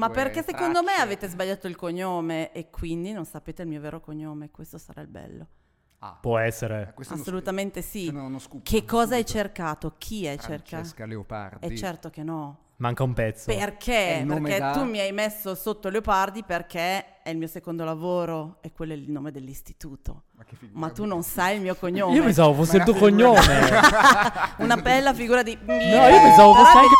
Ma perché secondo me avete sbagliato il cognome e quindi non sapete il mio vero cognome, questo sarà il bello. Ah, Può eh, essere. uno Assolutamente sì. Scoop. Che cosa hai cercato? Chi hai cercato? Francesca Leopardi. E certo che no. Manca un pezzo. Perché? Perché da- tu mi hai messo sotto Leopardi perché è il mio secondo lavoro e quello è il nome dell'istituto. Ma, Ma tu non sai il mio cognome. Io pensavo fosse il tuo cognome. Una bella figura di... No, io pensavo fosse anche...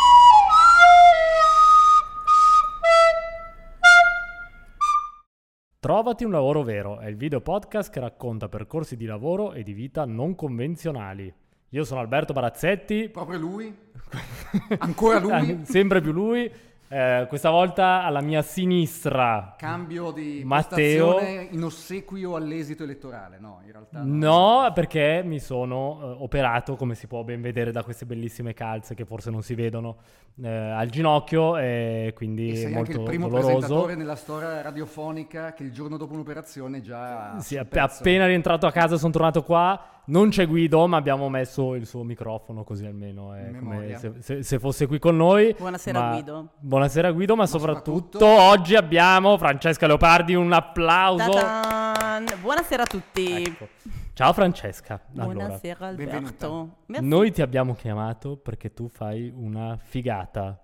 Trovati un lavoro vero è il video podcast che racconta percorsi di lavoro e di vita non convenzionali. Io sono Alberto Barazzetti, Proprio lui? Ancora lui? sempre più lui. Eh, questa volta alla mia sinistra. Cambio di Matteo. in ossequio all'esito elettorale. No, in realtà no. No, perché mi sono eh, operato, come si può ben vedere da queste bellissime calze che forse non si vedono, eh, al ginocchio e quindi E sei anche molto il primo doloroso. presentatore nella storia radiofonica che il giorno dopo un'operazione già... Sì, app- appena rientrato a casa sono tornato qua. Non c'è Guido, ma abbiamo messo il suo microfono così almeno è In come memoria. se, se- se fosse qui con noi. Buonasera, Ma- Guido. Buonasera Guido, ma, soprattutto, soprattutto- oggi abbiamo Francesca Leopardi, un applauso. Ta-tan! Buonasera a tutti. Ecco. Ciao Francesca. Allora, Buonasera Alberto. noi ti abbiamo chiamato perché tu fai una figata.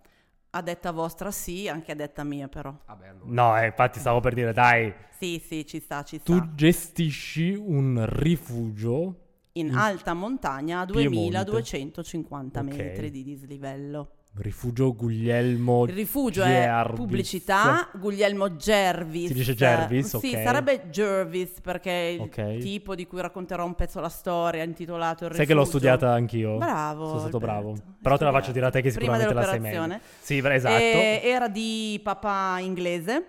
A detta vostra sì, anche a detta mia però. Vabbè, allora. No, eh, infatti stavo per dire, dai, Sì, sì, ci sta, ci sta. tu gestisci un rifugio In alta montagna a Piemonte. 2250 Ok. metri di dislivello. Rifugio Guglielmo Il rifugio è Gervis. pubblicità, Guglielmo Gervis. Si dice Gervis, Sì, ok. sarebbe Jervis perché è il tipo di cui racconterò un pezzo la storia intitolato Il Sai che l'ho studiata anch'io. Bravo. Sono stato Alberto. bravo. Però te la faccio dire a te che sicuramente la sai meglio. Sì, esatto. E era di papà inglese,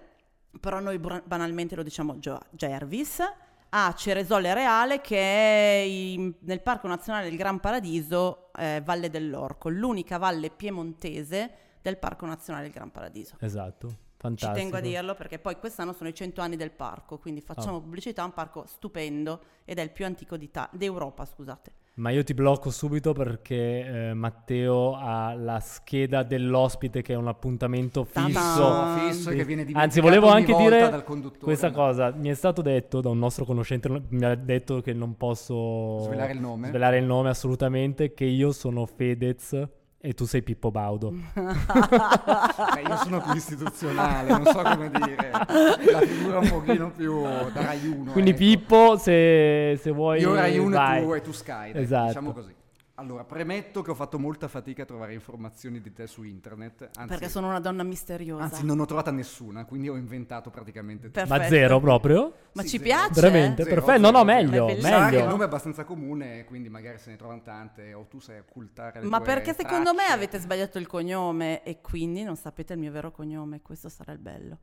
però noi banalmente lo diciamo Jervis, a Ceresole Reale che è in- nel Parco Nazionale del Gran Paradiso, eh, Valle dell'Orco, l'unica valle piemontese del Parco Nazionale del Gran Paradiso. Esatto. Ci Fantastico. tengo a dirlo perché poi quest'anno sono i 100 anni del parco, quindi facciamo Ah. pubblicità, un parco stupendo ed è il più antico d'Europa, scusate. Ma io ti blocco subito perché eh, Matteo ha la scheda dell'ospite che è un appuntamento fisso. Fisso che viene Anzi, volevo anche dire questa cosa. Mi è stato detto da un nostro conoscente, mi ha detto che non posso Svelare il nome? svelare il nome assolutamente, che io sono Fedez e tu sei Pippo Baudo. Eh, io sono più istituzionale, non so come dire. La figura un pochino più da Rai 1. Quindi ecco. Pippo, se, se vuoi... Io Rai 1 vai. e tu, e tu Sky, dai, Esatto. diciamo così. Allora, premetto che ho fatto molta fatica a trovare informazioni di te su internet, anzi, Perché sono una donna misteriosa. anzi non ho trovata nessuna, quindi ho inventato praticamente tutto. Ma zero proprio? Ma Sì, ci zero. piace? Veramente? Zero, Perfetto. zero, No, no, meglio, È bellissimo. Sarà che il meglio. nome è abbastanza comune, quindi magari se ne trovano tante o tu sai occultare le Ma perché secondo me tracce. avete sbagliato il cognome e quindi non sapete il mio vero cognome, questo sarà il bello.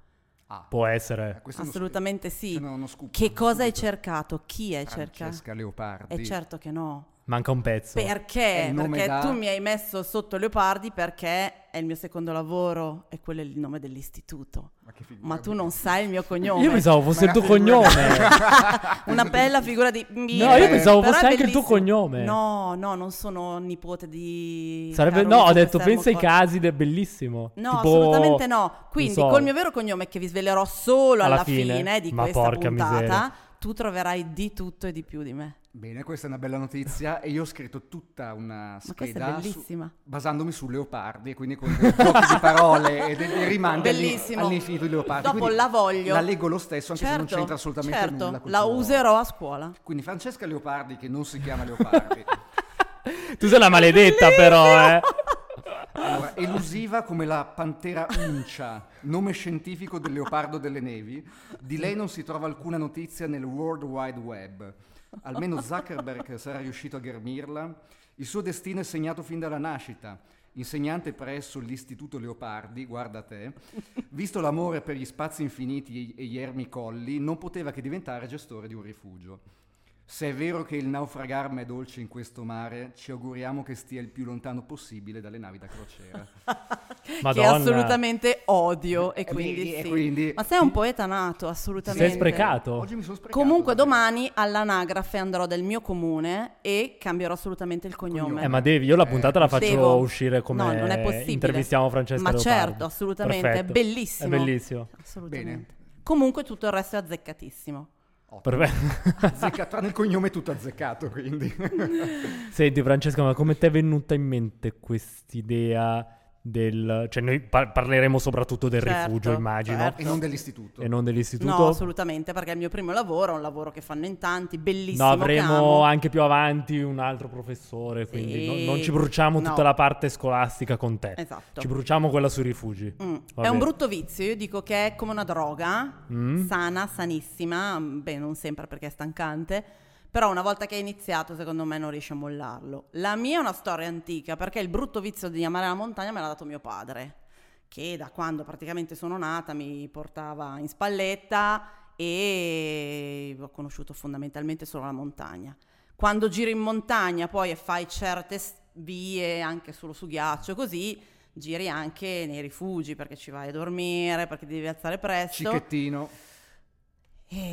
Ah, Può eh, essere. uno Assolutamente sì. Se no, scoop. Che cosa hai cercato? Chi hai cercato? Francesca Leopardi. E certo che no. Manca un pezzo. È Perché? Perché da- tu mi hai messo sotto Leopardi perché è il mio secondo lavoro e quello è il nome dell'istituto. Ma, che figura Ma tu non sai il mio cognome. Io pensavo fosse il tuo cognome. Una bella figura di... No, io pensavo Però fosse è anche il tuo cognome. No, no, non sono nipote di... Sarebbe, caro no, ho detto, pensa ai casi del bellissimo. No, Tipo, assolutamente no. Quindi so. col mio vero cognome che vi svelerò solo alla, Alla fine? di Ma questa porca puntata, miseria. tu troverai di tutto e di più di me. Bene, questa è una bella notizia e io ho scritto tutta una scheda su- bellissima. basandomi su Leopardi e quindi con dei giochi di parole e dei rimandi agli- Bellissimo. all'infinito di Leopardi. Dopo Quindi la voglio. La leggo lo stesso anche se non Certo, c'entra assolutamente certo, nulla. la userò a scuola. Quindi Francesca Leopardi, che non si chiama Leopardi, Tu sei una maledetta però, eh. allora, elusiva come la pantera uncia, nome scientifico del leopardo delle nevi, di lei non si trova alcuna notizia nel World Wide Web. Almeno Zuckerberg sarà riuscito a ghermirla. Il suo destino è segnato fin dalla nascita. Insegnante presso l'Istituto Leopardi, guarda te, visto l'amore per gli spazi infiniti e gli ermi colli, non poteva che diventare gestore di un rifugio. Se è vero che il naufragarme è dolce in questo mare, ci auguriamo che stia il più lontano possibile dalle navi da crociera. che assolutamente odio e E quindi, vedi, e sì. quindi- Ma sei un poeta nato, assolutamente. sei sprecato? Oggi mi sono sprecato. Comunque domani all'anagrafe andrò del mio comune e cambierò assolutamente il cognome. Cognome. Eh, ma devi, io la puntata la faccio Devo. uscire come No, non è possibile. intervistiamo Francesca Ma Leopardi. certo, assolutamente, Perfetto. è bellissimo. È bellissimo. Assolutamente. Comunque tutto il resto è azzeccatissimo. Azzecca- tranne il cognome è tutto azzeccato, quindi. Senti Francesca, ma come ti è venuta in mente quest'idea del... Cioè noi par- parleremo soprattutto del Certo, rifugio, immagino, certo. e non dell'istituto. e non dell'istituto. No, assolutamente, perché è il mio primo lavoro, è un lavoro che fanno in tanti, bellissimo. No, avremo anche più avanti un altro professore, quindi Sì. non, non ci bruciamo No. tutta la parte scolastica con te. Esatto. Ci bruciamo quella sui rifugi. Mm. È un brutto vizio, io dico che è come una droga, Mm. sana, sanissima, beh non sempre perché è stancante, però una volta che hai iniziato secondo me non riesci a mollarlo. La mia è una storia antica perché il brutto vizio di amare la montagna me l'ha dato mio padre, che da quando praticamente sono nata mi portava in spalletta e ho conosciuto fondamentalmente solo la montagna. Quando giri in montagna poi e fai certe vie anche solo su ghiaccio così, giri anche nei rifugi perché ci vai a dormire, perché devi alzare presto. Cicchettino.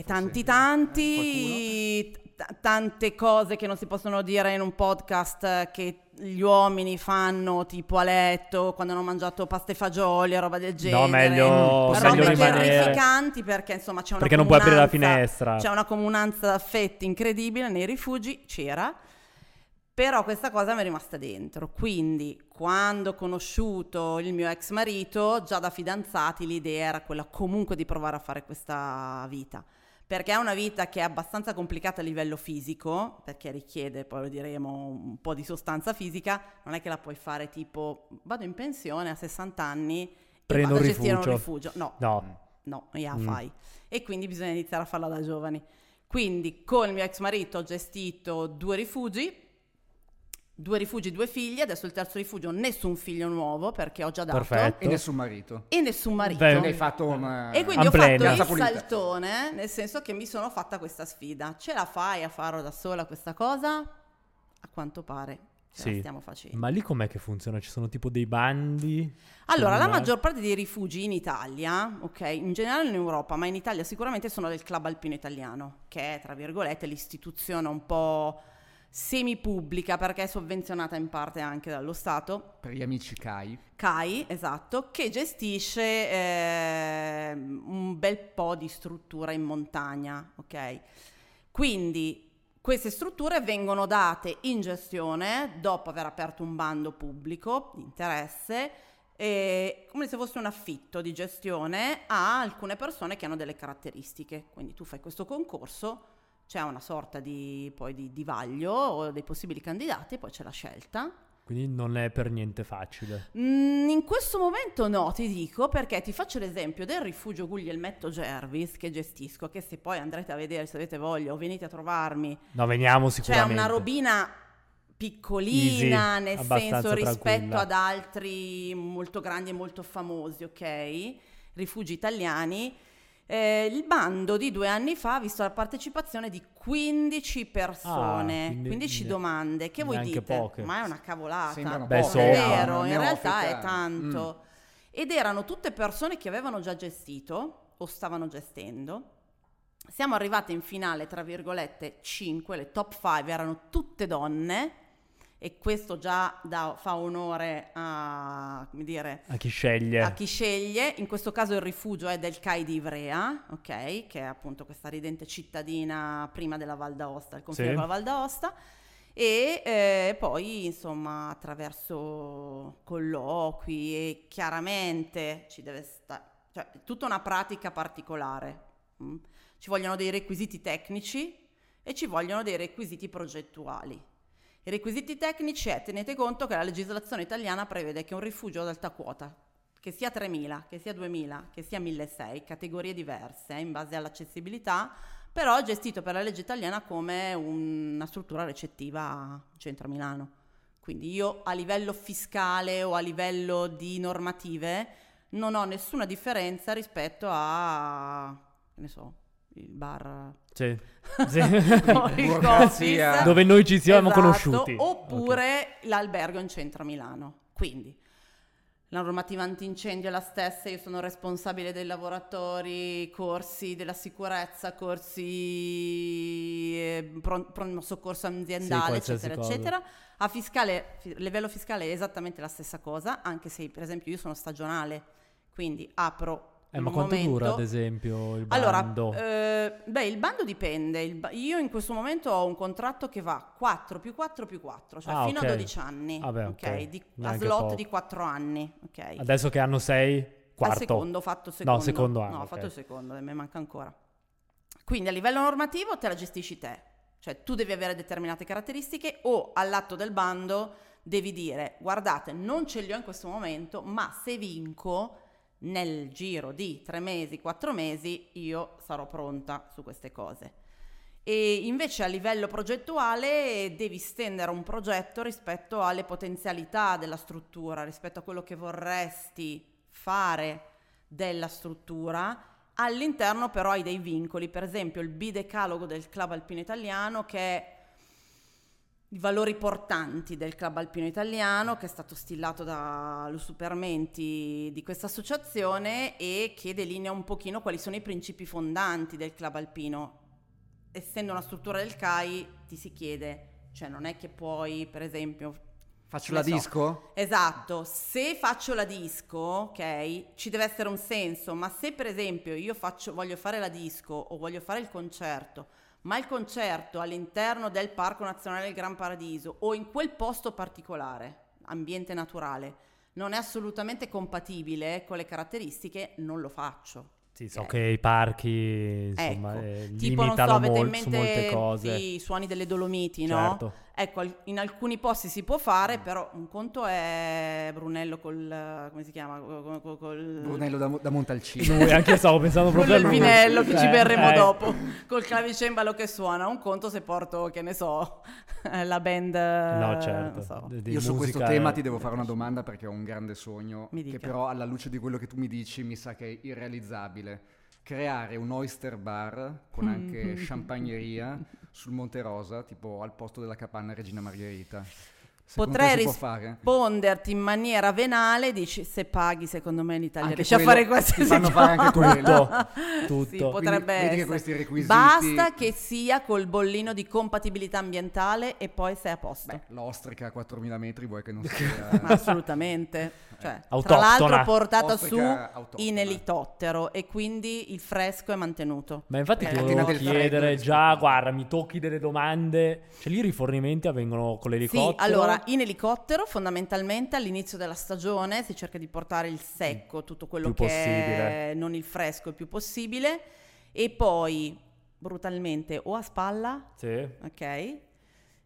Tanti eh, tanti, t- tante cose che non si possono dire in un podcast che gli uomini fanno tipo a letto quando hanno mangiato pasta e fagioli e roba del genere. meglio- Robe meglio rimanere- terrificanti perché insomma c'è una Perché non puoi aprire la finestra. C'è una comunanza d'affetti incredibile nei rifugi, c'era. Però questa cosa mi è rimasta dentro, quindi quando ho conosciuto il mio ex marito, già da fidanzati l'idea era quella comunque di provare a fare questa vita, perché è una vita che è abbastanza complicata a livello fisico, perché richiede, poi lo diremo, un po' di sostanza fisica, non è che la puoi fare tipo vado in pensione a 60 anni e Prendo vado a gestire un rifugio. No, No, no, gliela Mm. fai. E quindi bisogna iniziare a farla da giovani. Quindi con il mio ex marito ho gestito due rifugi, due rifugi, due figli, adesso il terzo rifugio nessun figlio nuovo perché ho già dato perfetto. E nessun marito. e nessun marito. Beh, hai fatto un... E quindi ho Amplena. fatto il saltone, nel senso che mi sono fatta questa sfida. Ce la fai a farlo da sola questa cosa? A quanto pare ce la Sì. stiamo facendo. Ma lì com'è che funziona? Ci sono tipo dei bandi? Allora, la maggior parte dei rifugi in Italia, ok, in generale in Europa, ma in Italia sicuramente sono del Club Alpino Italiano, che è, tra virgolette, l'istituzione un po' semipubblica perché è sovvenzionata in parte anche dallo Stato. Per gli amici CAI. CAI, esatto, che gestisce ehm, un bel po' di struttura in montagna, ok? Quindi queste strutture vengono date in gestione dopo aver aperto un bando pubblico di interesse, eh, come se fosse un affitto di gestione a alcune persone che hanno delle caratteristiche. Quindi tu fai questo concorso, c'è una sorta di, poi di, di vaglio o dei possibili candidati, poi c'è la scelta. Quindi non è per niente facile. Mm, in questo momento no, ti dico, perché ti faccio l'esempio del rifugio Guglielmetto Gervis che gestisco, che se poi andrete a vedere, se avete voglia o venite a trovarmi, No, veniamo c'è sicuramente. una robina piccolina, Easy, nel senso rispetto tranquilla. ad altri molto grandi e molto famosi, ok? Rifugi italiani. Eh, il bando di due anni fa ha visto la partecipazione di 15 persone, Ah, quindi 15 ne- domande. Che voi dite? poche. Ma è una cavolata. Beh, so- è vero, no, in realtà è neofita. tanto. Mm. Ed erano tutte persone che avevano già gestito o stavano gestendo. Siamo arrivate in finale, tra virgolette, 5, le top 5 erano tutte donne e questo già dà- fa onore a, come dire, A chi sceglie. a chi sceglie. In questo caso il rifugio è del CAI di Ivrea, ok? Che è appunto questa ridente cittadina prima della Val d'Aosta, il confine Sì. con la Val d'Aosta. E eh, poi, insomma, attraverso colloqui e chiaramente ci deve stare, cioè, tutta una pratica particolare. mm. Ci vogliono dei requisiti tecnici e ci vogliono dei requisiti progettuali. I requisiti tecnici è, tenete conto che la legislazione italiana prevede che un rifugio ad alta quota, che sia 3.000, che sia 2.000, che sia 1.600, categorie diverse eh, in base all'accessibilità, però è gestito per la legge italiana come una struttura recettiva centro Milano. Quindi io a livello fiscale o a livello di normative non ho nessuna differenza rispetto a, che ne so, il bar Sì. Sì. o il Burocrazia. coffees. Dove noi ci siamo Esatto, conosciuti. Oppure l'albergo in centro a Milano. Quindi la normativa antincendio è la stessa, io sono responsabile dei lavoratori, corsi della sicurezza, corsi eh, pron- pronto soccorso aziendale, qualsiasi eccetera, cosa. eccetera. A fiscale, fi- livello fiscale è esattamente la stessa cosa, anche se per esempio io sono stagionale, quindi apro Eh, ma quanto momento- dura, ad esempio, il allora, bando? eh, beh, il bando dipende. Il ba- io in questo momento ho un contratto che va 4 più 4 più 4, cioè Ah, fino ok. a 12 anni. Vabbè, ok, ok. di- a slot poco. di 4 anni. Ok. Adesso che hanno sei, quarto. Al secondo, ho fatto il secondo. No, secondo anno, No, ho fatto il secondo, me manca ancora. Quindi a livello normativo te la gestisci te. Cioè tu devi avere determinate caratteristiche o all'atto del bando devi dire guardate non ce li ho in questo momento ma se vinco nel giro di tre mesi, quattro mesi io sarò pronta su queste cose. E invece a livello progettuale devi stendere un progetto rispetto alle potenzialità della struttura, rispetto a quello che vorresti fare della struttura. All'interno però hai dei vincoli, per esempio il bidecalogo del Club Alpino Italiano che è i valori portanti del Club Alpino Italiano che è stato stillato da Lu Supermenti di questa associazione e che delinea un pochino quali sono i principi fondanti del Club Alpino. Essendo una struttura del CAI ti si chiede, cioè non è che puoi per esempio Faccio la so. disco? Esatto, se faccio la disco, ok, ci deve essere un senso, ma se per esempio io faccio, voglio fare la disco o voglio fare il concerto, ma il concerto all'interno del Parco Nazionale del Gran Paradiso o in quel posto particolare, ambiente naturale, non è assolutamente compatibile con le caratteristiche, non lo faccio. Sì, so ok. che i parchi, insomma, Ecco, eh, tipo non so, avete in mente cose. i suoni delle Dolomiti, no? Ecco, in alcuni posti si può fare, però un conto è Brunello col... come si chiama? Col, col- col- Brunello da, da Montalcino. Lui, anche io stavo pensando proprio a il lui. vinello che ci Eh, berremo eh. dopo, col clavicembalo che suona. Un conto se porto, che ne so, la band... No, certo. so. di- di Io su questo tema eh. ti devo fare una domanda perché ho un grande sogno Mi che però alla luce di quello che tu mi dici mi sa che è irrealizzabile. Creare un oyster bar con anche champagneria sul Monte Rosa, tipo al posto della capanna Regina Margherita. Potrei risponderti in maniera venale, dici se paghi secondo me in Italia Anche riesci a fare qualsiasi ti fanno fare anche quello. Tutto. Sì, Quindi potrebbe che essere. questi requisiti- Basta che sia col bollino di compatibilità ambientale e poi sei a posto. Beh, l'ostrica a 4000 metri vuoi che non sia... Assolutamente. Cioè, tra l'altro portata su Ostrica autoctona. in elicottero e quindi il fresco è mantenuto. Ma infatti Eh, ti volevo chiedere già, guarda, mi tocchi delle domande. Cioè lì i rifornimenti avvengono con l'elicottero? Sì, allora in elicottero fondamentalmente all'inizio della stagione si cerca di portare il secco, tutto quello Più che possibile. è non il fresco il più possibile e poi brutalmente o a spalla, Sì. ok?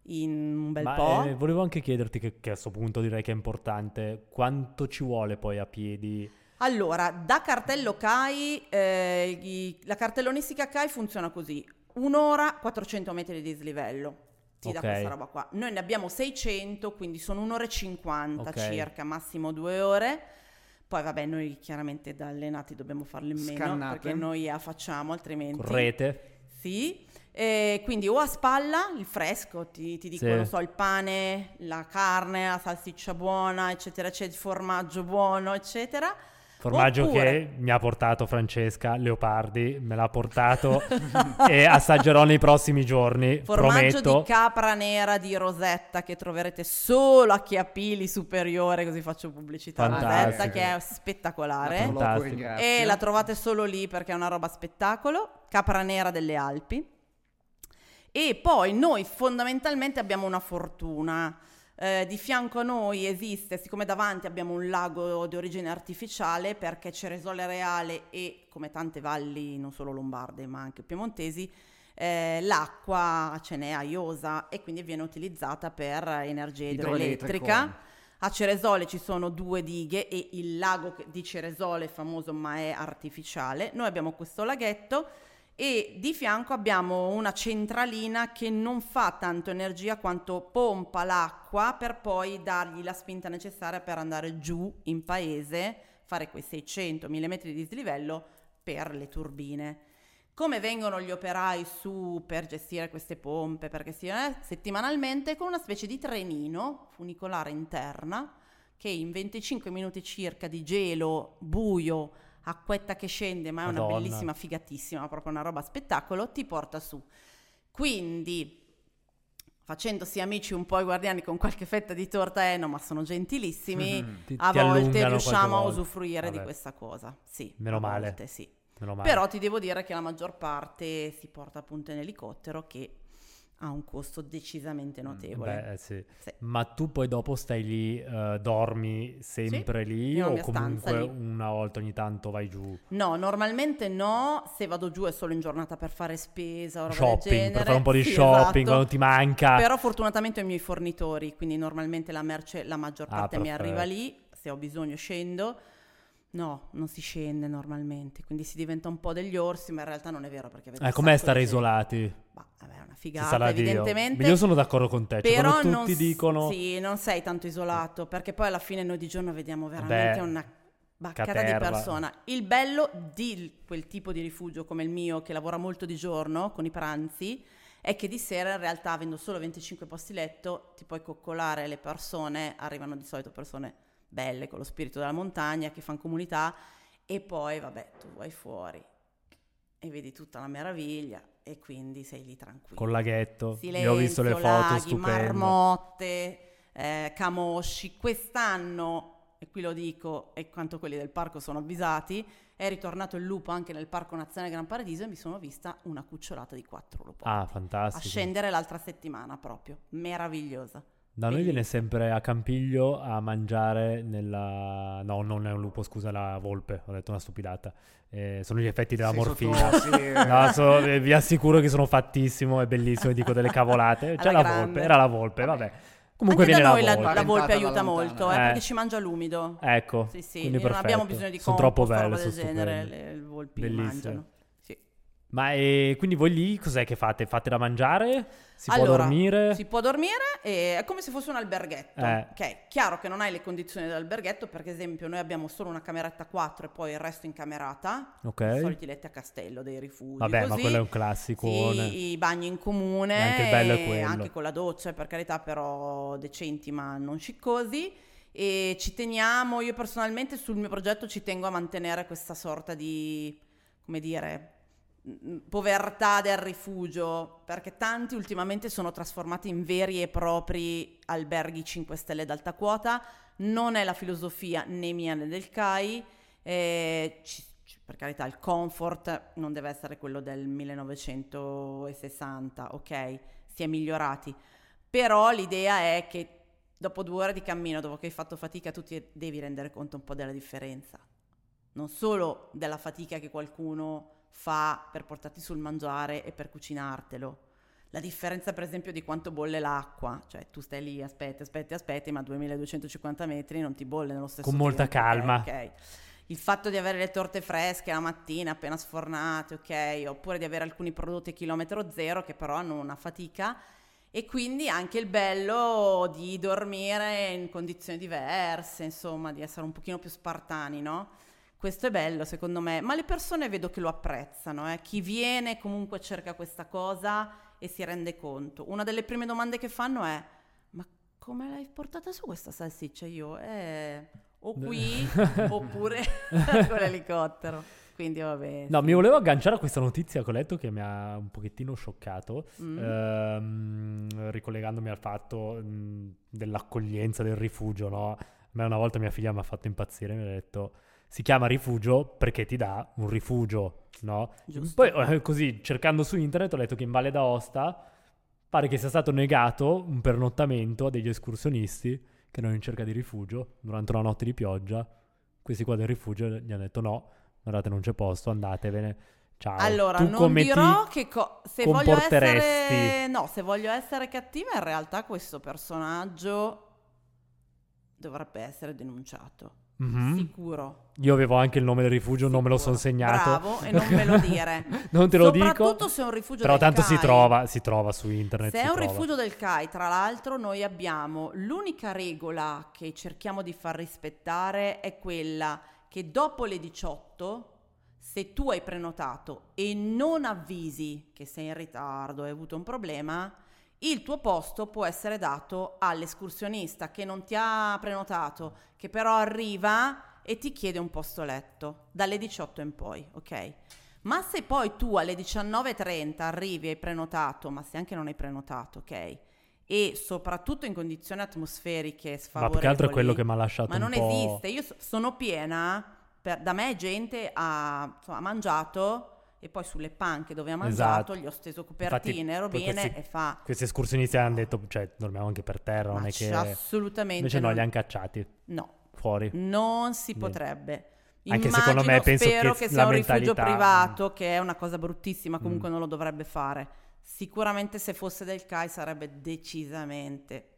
In un bel Ma po'. eh, volevo anche chiederti, che, che a questo punto direi che è importante, quanto ci vuole poi a piedi? Allora, da cartello CAI, eh, la cartellonistica CAI funziona così. Un'ora, 400 metri di dislivello. Ti dà Ok. questa roba qua. Noi ne abbiamo 600, quindi sono un'ora e 50 Ok. circa, massimo due ore. Poi vabbè, noi chiaramente da allenati dobbiamo farlo in meno, Scannate. perché noi la facciamo, altrimenti... Correte? Sì, e quindi o a spalla il fresco, ti, ti dico, Sì. non so, il pane, la carne, la salsiccia buona, eccetera, eccetera, il formaggio buono, eccetera. Formaggio Oppure- che mi ha portato Francesca Leopardi, me l'ha portato e assaggerò nei prossimi giorni, Formaggio prometto. di capra nera di Rosetta che troverete solo a Chiapili Superiore, così faccio pubblicità a Rosetta, Fantastico. che è spettacolare. Fantastico. ringrazio. E la trovate solo lì perché è una roba spettacolo. Capra nera delle Alpi. E poi noi fondamentalmente abbiamo una fortuna. Eh, di fianco a noi esiste, siccome davanti abbiamo un lago di origine artificiale, perché Ceresole Reale e come tante valli, non solo lombarde ma anche piemontesi, eh, l'acqua ce n'è a Iosa e quindi viene utilizzata per energia idroelettrica. A Ceresole ci sono due dighe e il lago di Ceresole è famoso ma è artificiale. Noi abbiamo questo laghetto e di fianco abbiamo una centralina che non fa tanto energia quanto pompa l'acqua per poi dargli la spinta necessaria per andare giù in paese, fare quei 600 mm di dislivello per le turbine. Come vengono gli operai su per gestire queste pompe? Perché si eh, settimanalmente con una specie di trenino funicolare interna che in 25 minuti circa di gelo, buio, acquetta che scende, ma è una Madonna. bellissima, figatissima, proprio una roba spettacolo, ti porta su. Quindi, facendosi amici un po' i guardiani con qualche fetta di torta Eno, ma sono gentilissimi, Mhm. Ti- a ti volte riusciamo a usufruire di Vabbè, questa cosa. Sì, Meno male. volte sì. meno male. Però ti devo dire che la maggior parte si porta appunto in elicottero che ha un costo decisamente notevole. Beh, eh, sì. Sì. Ma tu poi dopo stai lì, eh, dormi sempre lì ho la o comunque lì. una volta ogni tanto vai giù? No, normalmente no, se vado giù è solo in giornata per fare spesa o roba Shopping, per fare un po' di Sì, shopping esatto. quando ti manca. Però fortunatamente ho i miei fornitori, quindi normalmente la merce, la maggior Ah, parte mi perfetto. arriva lì, se ho bisogno scendo. No, non si scende normalmente, quindi si diventa un po' degli orsi, ma in realtà non è vero perché vedo Eh, com'è stare di isolati? Ma vabbè, è una figata, Dio. evidentemente. Io sono d'accordo con te. Cioè, Però non, tutti s- dicono Sì, non sei tanto isolato, perché poi alla fine noi di giorno vediamo veramente Beh, una baccata di caterva. persona. Il bello di quel tipo di rifugio come il mio, che lavora molto di giorno con i pranzi, è che di sera in realtà, avendo solo 25 posti letto, ti puoi coccolare le persone, arrivano di solito persone belle, con lo spirito della montagna, che fanno comunità, e poi, vabbè, tu vai fuori e vedi tutta la meraviglia e quindi sei lì tranquillo. col laghetto. Silenzio, Io ho visto le foto laghi, stupende. marmotte, eh, camosci. Quest'anno, e qui lo dico, e quanto quelli del parco sono avvisati, è ritornato il lupo anche nel Parco Nazionale Gran Paradiso e mi sono vista una cucciolata di quattro lupotti. Ah, a fantastico. scendere l'altra settimana proprio, meravigliosa. Da noi viene sempre a Campiglio a mangiare nella... No, non è un lupo, scusa, la volpe. Ho detto una stupidata. Eh, sono gli effetti della Sei morfina. sotto- sì, No, so- eh, vi assicuro che sono fattissimo, è bellissimo, e dico delle cavolate. C'è Alla la grande. volpe, era la volpe, vabbè. Comunque anche viene da noi la la, volpe. la volpe aiuta molto, eh, Eh. perché ci mangia l'umido. Ecco, Sì, sì, quindi non abbiamo perfetto. bisogno di Sono compost troppo o belle, roba del sono genere, stupende. le volpi Bellissime. mangiano. Ma e quindi voi lì cos'è che fate? Fate da mangiare? Si può Allora, dormire? Si può dormire è come se fosse un alberghetto. Eh. Ok, chiaro che non hai le condizioni dell'alberghetto, perché ad esempio noi abbiamo solo una cameretta 4 e poi il resto in camerata. I Ok. soliti letti a castello dei rifugi. Vabbè, ma così. quello è un classico. Sì, i bagni in comune, E anche il bello è quello. anche con la doccia, per carità, però decenti ma non sciccosi. E ci teniamo, io personalmente sul mio progetto ci tengo a mantenere questa sorta di, come dire, povertà del rifugio, perché tanti ultimamente sono trasformati in veri e propri alberghi 5 stelle d'alta quota. Non è la filosofia né mia né del CAI. eh, ci- ci- per carità, il comfort non deve essere quello del 1960, ok? Si è migliorati. Però l'idea è che dopo due ore di cammino, dopo che hai fatto fatica, tu ti devi rendere conto un po' della differenza. Non solo della fatica che qualcuno fa per portarti sul mangiare e per cucinartelo. La differenza, per esempio, di quanto bolle l'acqua, cioè tu stai lì, aspetti, aspetti, aspetti, ma a 2250 metri non ti bolle nello stesso Con molta tempo, calma. ok. Il fatto di avere le torte fresche la mattina, appena sfornate, ok, oppure di avere alcuni prodotti a chilometro zero che però hanno una fatica e quindi anche il bello di dormire in condizioni diverse, insomma, di essere un pochino più spartani, no? Questo è bello secondo me, ma le persone vedo che lo apprezzano, eh. chi viene comunque cerca questa cosa e si rende conto. Una delle prime domande che fanno è, ma come l'hai portata su questa salsiccia? Io, eh, o qui oppure con l'elicottero. Quindi vabbè. No, sì. mi volevo agganciare a questa notizia che ho letto che mi ha un pochettino scioccato, Mm. ehm, ricollegandomi al fatto mh, dell'accoglienza, del rifugio, no? A me una volta mia figlia mi ha fatto impazzire, mi ha detto si chiama rifugio perché ti dà un rifugio, no? Giusto. Poi eh, così, cercando su internet, ho letto che in Valle d'Aosta pare che sia stato negato un pernottamento a degli escursionisti che erano in cerca di rifugio durante una notte di pioggia. Questi qua del rifugio gli hanno detto no, guardate non c'è posto, andatevene. Ciao. Allora, tu non dirò che co- se voglio comporteresti? essere no, se voglio essere cattiva, in realtà questo personaggio dovrebbe essere denunciato. Mhm. Sicuro. Io avevo anche il nome del rifugio, non me lo sono Sicuro. segnato. Bravo, e non me lo dire. non te lo dico. Soprattutto se è un rifugio Però del tanto si CAI. trova, si trova su internet. Se si è un trova. rifugio del CAI, tra l'altro, noi abbiamo l'unica regola che cerchiamo di far rispettare è quella che dopo le 18, Se tu hai prenotato e non avvisi che sei in ritardo hai avuto un problema, il tuo posto può essere dato all'escursionista che non ti ha prenotato, che però arriva e ti chiede un posto letto dalle 18 in poi, ok? Ma se poi tu alle 19.30 arrivi e hai prenotato, ma se anche non hai prenotato, ok? E soprattutto in condizioni atmosferiche Ma sfavorevoli. più che altro è quello che mi ha lasciato Ma non esiste, io so- sono piena, per- da me gente ha, insomma, ha mangiato e poi sulle panche dove ha mangiato Esatto. gli ho steso Infatti, copertine, poi robine questi- e fa... Questi escursionisti hanno detto, cioè, dormiamo anche per terra, non Ma è che... assolutamente Invece no, non- li hanno cacciati No, fuori. non si Niente. potrebbe. Anche Immagino, secondo me penso spero che che, la sia un rifugio mentalità- mm. privato, che è una cosa bruttissima, comunque Mm. non lo dovrebbe fare. Sicuramente se fosse del CAI sarebbe decisamente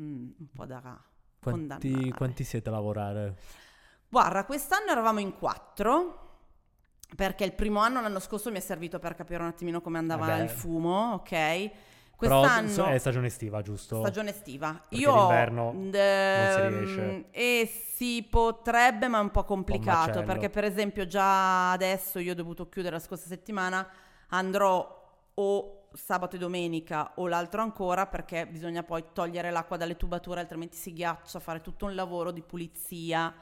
mm, un po' da Quanti, condannare. quanti siete a lavorare? Guarda, quest'anno eravamo in quattro, perché il primo anno l'anno scorso mi è servito per capire un attimino come andava Vabbè. il fumo, ok? Però Quest'anno so- è stagione estiva, giusto? stagione estiva. Perché Io d'inverno d- non si riesce. E si potrebbe, ma è un po' complicato, macello. perché per esempio già adesso io ho dovuto chiudere la scorsa settimana, andrò o sabato e domenica o l'altro ancora perché bisogna poi togliere l'acqua dalle tubature, altrimenti si ghiaccia, fare tutto un lavoro di pulizia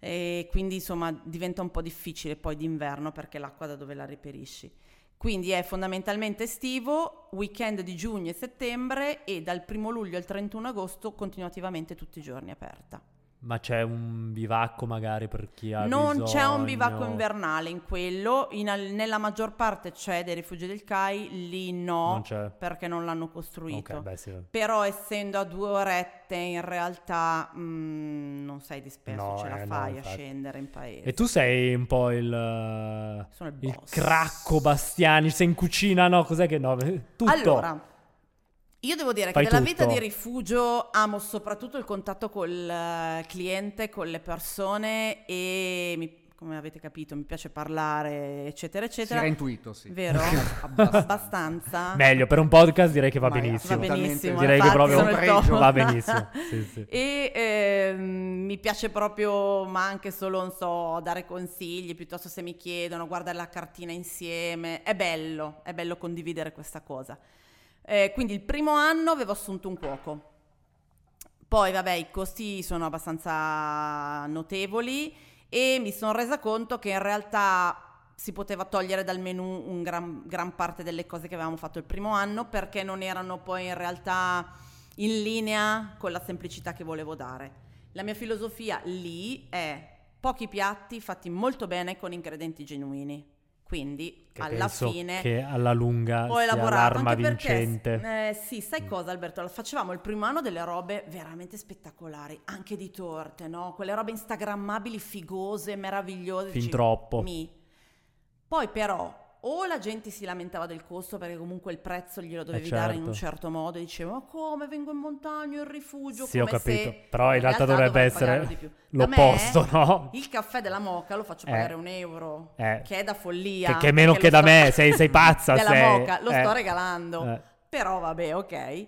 e quindi insomma diventa un po' difficile poi d'inverno perché l'acqua da dove la reperisci. Quindi è fondamentalmente estivo, weekend di giugno e settembre e dal 1 luglio al 31 agosto continuativamente tutti i giorni aperta. Ma c'è un bivacco magari per chi ha non c'è un bisogno? bivacco invernale in quello, in nella maggior parte c'è dei rifugi del CAI, lì no, Non perché non l'hanno costruito. Ok, beh sì. Però essendo a due orette in realtà mm, non sei disperso, No, ce la eh, no, fai a infatti. scendere in paese. E tu sei un po' il... Sono il il cracco Bastiani, sei in cucina, no? Cos'è che no? Tutto. Allora, io devo dire Fai che della vita di rifugio amo soprattutto il contatto col eh, cliente, con le persone e mi- come avete capito mi piace parlare, eccetera, Si eccetera. era intuito, sì. Vero? Abbastanza. Meglio, per un podcast direi che va Ma è Va benissimo. benissimo. Direi che infatti proprio sono pregio. top. Va benissimo. Sì, sì. E ehm, mi piace proprio, ma anche solo, non so, dare consigli, piuttosto se mi chiedono, guardare la cartina insieme. È bello, è bello condividere questa cosa. Eh, quindi il primo anno avevo assunto un cuoco. Poi, vabbè, i costi sono abbastanza notevoli e mi sono resa conto che in realtà si poteva togliere dal menù gran, gran parte delle cose che avevamo fatto il primo anno perché non erano poi in realtà in linea con la semplicità che volevo dare. La mia filosofia lì è pochi piatti fatti molto bene con ingredienti genuini. Quindi Che alla fine che alla lunga ho elaborato l'arma anche perché vincente. eh, sì, sai cosa Alberto? Facevamo il primo anno delle robe veramente spettacolari, anche di torte, no? Quelle robe instagrammabili, figose, meravigliose. Fin Dici, troppo. Mi. Poi però o la gente si lamentava del costo perché comunque il prezzo glielo dovevi dare in un certo. certo modo e diceva ma come vengo in montagna in rifugio Sì, ho capito. Però in realtà dovrebbe dovrei essere l'opposto, no? il caffè della moca lo faccio Eh. pagare un euro Eh. che è da follia Che, che è meno che da sto- me, sei, sei pazza. della sei. moca lo Eh. sto regalando Eh. però vabbè ok